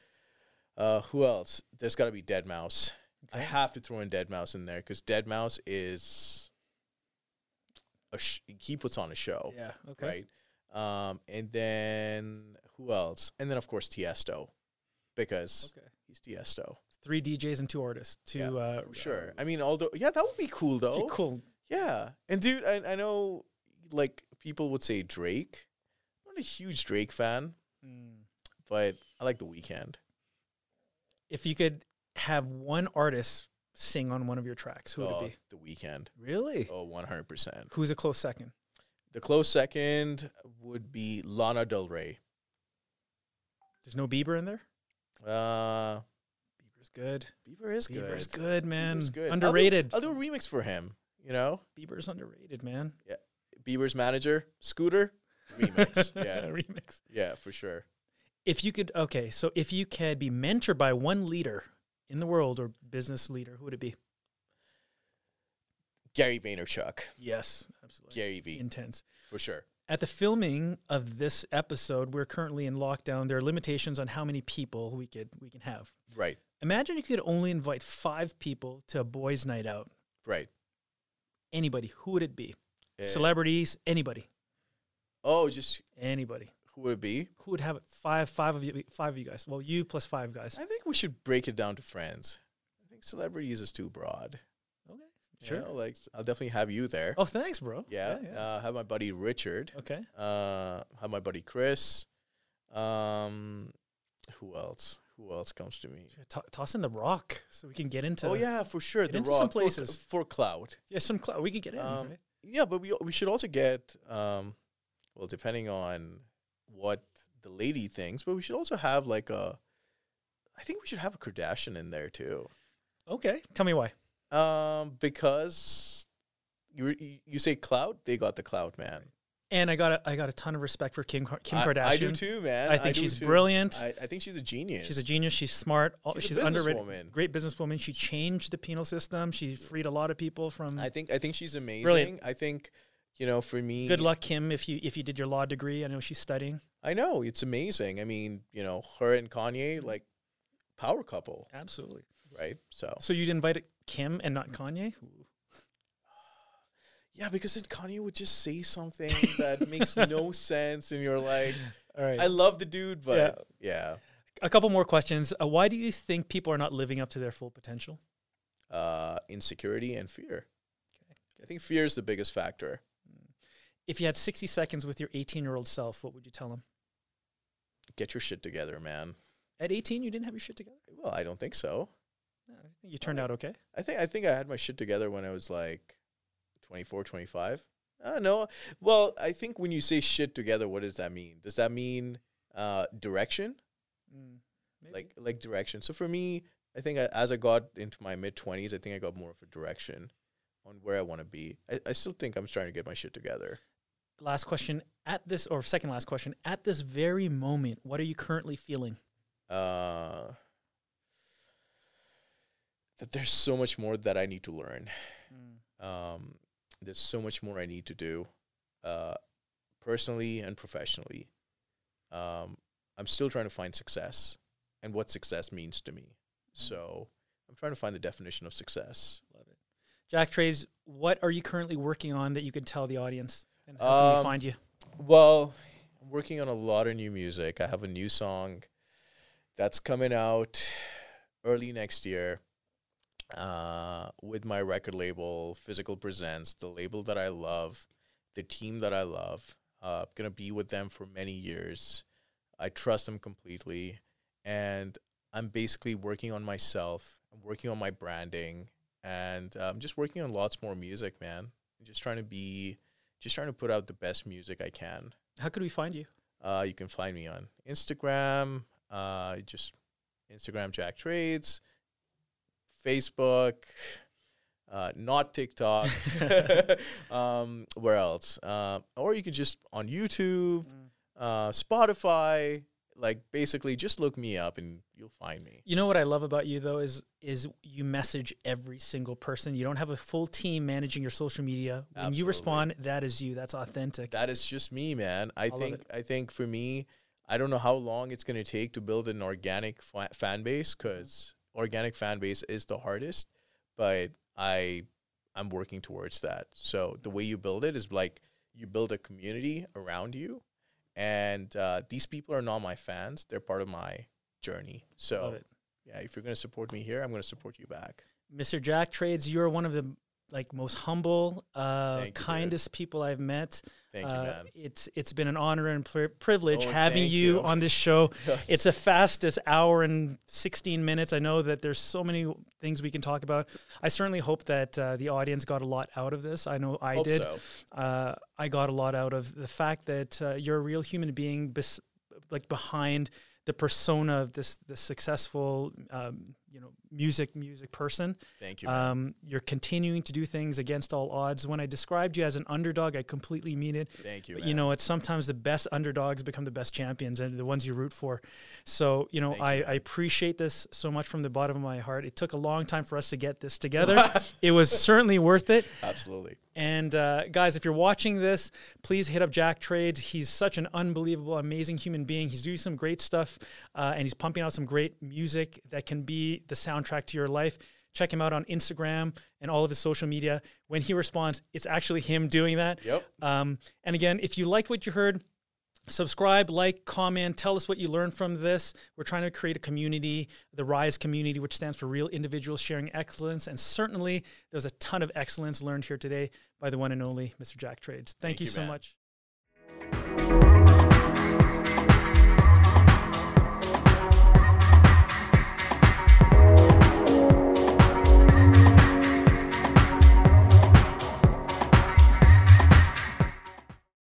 uh, who else? There's got to be Deadmau5. I have to throw in Deadmau5 in there because Deadmau5 is a sh- he puts on a show, Yeah. Okay. right? Um, and then who else? And then of course Tiesto, because Okay. he's Tiesto. Three DJs and two artists. Two. Yeah, uh, sure. I mean, although yeah, that would be cool though. okay, cool. Yeah, and dude, I, I know like people would say Drake. I'm not a huge Drake fan, Mm. but I like The Weeknd. If you could have one artist sing on one of your tracks, who would Oh, it be? The Weeknd. Really? Oh, 100%. Who's a close second? The close second would be Lana Del Rey. There's no Bieber in there. Uh, Bieber's good. Bieber is good. Bieber's good, man. Bieber's good. I'll do- Underrated. I'll do, a remix for him. You know, Bieber's underrated, man. Yeah, Bieber's manager, Scooter, remix. yeah, remix. yeah, for sure. If you could, okay, so if you could be mentored by one leader in the world or business leader, who would it be? Gary Vaynerchuk, Yes, absolutely. Gary V, Intense. for sure. At the filming of this episode, we're currently in lockdown. There are limitations on how many people we could we can have. Right, Imagine you could only invite five people to a boys' night out. right. Anybody, who would it be? Uh, Celebrities, anybody, oh, just anybody. who would it be? Who would have it? Five, five of you, five of you guys. Well, you plus five guys. I think we should break it down to friends. I think celebrities is too broad. Okay, you sure. know, like I'll definitely have you there. Oh, thanks, bro. yeah, Uh, have my buddy Richard. okay. Uh, have my buddy Chris. Um, who else? Who else comes to me? To- toss in the rock so we can get into. oh yeah, for sure. The into Rock some for- places. for, cloud. yeah, some cloud. We can get in. Um, right? Yeah, but we we should also get um, well, depending on what the lady thinks, but we should also have like a. I think we should have a Kardashian in there too. Okay, tell me why. Um, because you you- say cloud, they got the cloud man. And I got a, I got a ton of respect for Kim Kim I- Kardashian. I, do too, man. I think do she's too. brilliant. I, I think she's a genius. She's a genius. She's smart. She's she's underrated. Great businesswoman. She changed the penal system. She freed a lot of people from. I think I think she's amazing. Brilliant. I think you know for me. Good luck, Kim, if you if you did your law degree. I know she's studying. I know it's amazing. I mean, you know, her and Kanye like power couple, Absolutely. right? So So you'd invite Kim and not Kanye? yeah, because then Kanye would just say something that makes no sense, and you're like, All right. I love the dude, but yeah, a couple more questions. Uh, why do you think people are not living up to their full potential? uh, insecurity and fear. I think fear is the biggest factor. If you had 60 seconds with your 18 year old self, what would you tell him? Get your shit together, man. At 18, you didn't have your shit together? Well, I don't think so. I you turned out okay. I think I think I had my shit together when I was like 24, 25. Uh, no. Well, I think when you say shit together, what does that mean? Does that mean uh, direction? Mm. Like like direction. So for me, I think I, as I got into my mid twenties, I think I got more of a direction on where I want to be. I, I still think I'm trying to get my shit together. last question at this or second last question at this very moment what are you currently feeling Uh, that there's so much more that I need to learn. Um, there's so much more I need to do, uh, personally and professionally. Um, I'm still trying to find success and what success means to me. So I'm trying to find the definition of success. love it Jack Trades what are you currently working on that you could tell the audience and how can we Um, find you Well, I'm working on a lot of new music. I have a new song that's coming out early next year uh, with my record label, Physical Presents, the label that I love, the team that I love. Uh, I'm going to be with them for many years. I trust them completely. And I'm basically working on myself. I'm working on my branding. And uh, I'm just working on lots more music, man. just trying to be just trying to put out the best music I can. how could we find you Uh, you can find me on Instagram, uh, just Instagram Jack Trades, Facebook, uh, not TikTok. um, where else? Uh, or you can just on YouTube, uh, Spotify. Like basically, just look me up and you'll find me. you know what i love about you though is is you message every single person you don't have a full team managing your social media when you respond that is you that's authentic That is just me, man. I love think. I think for me, I don't know how long it's going to take to build an organic fa- fan base because organic fan base is the hardest. But I I'm working towards that. So the way you build it is like you build a community around you, and uh, these people are not my fans; they're part of my journey. So yeah, if you're going to support me here, I'm going to support you back. Mr. Jack Trades, you're one of the like most humble, uh, Thank you, kindest people I've met. Thank you, Uh, man. It's it's been an honor and pri- privilege Oh, having you, you. on this show. It's a fastest hour and 16 minutes. I know that there's so many things we can talk about. I certainly hope that uh, the audience got a lot out of this. I know I Hope did. so. Uh, I got a lot out of the fact that uh, you're a real human being, bes- like behind the persona of this this successful, um, you know, music music person. Thank you. Um, you're continuing to do things against all odds. When I described you as an underdog, I completely mean it. Thank you, But you know, it's sometimes the best underdogs become the best champions and the ones you root for. So, you know, Thank you, I, man. I appreciate this so much from the bottom of my heart. It took a long time for us to get this together. it was certainly worth it. Absolutely. And uh, guys, if you're watching this, please hit up Jack Trades. He's such an unbelievable, amazing human being. He's doing some great stuff, uh, and he's pumping out some great music that can be the soundtrack to your life. Check him out on Instagram and all of his social media. When he responds, it's actually him doing that. Yep. Um, and again, if you liked what you heard, subscribe, like, comment, tell us what you learned from this. We're trying to create a community, the RISE community, which stands for Real Individuals Sharing Excellence. And certainly there's a ton of excellence learned here today by the one and only Mr. Jack Trades. Thank, Thank you, you, so man. much.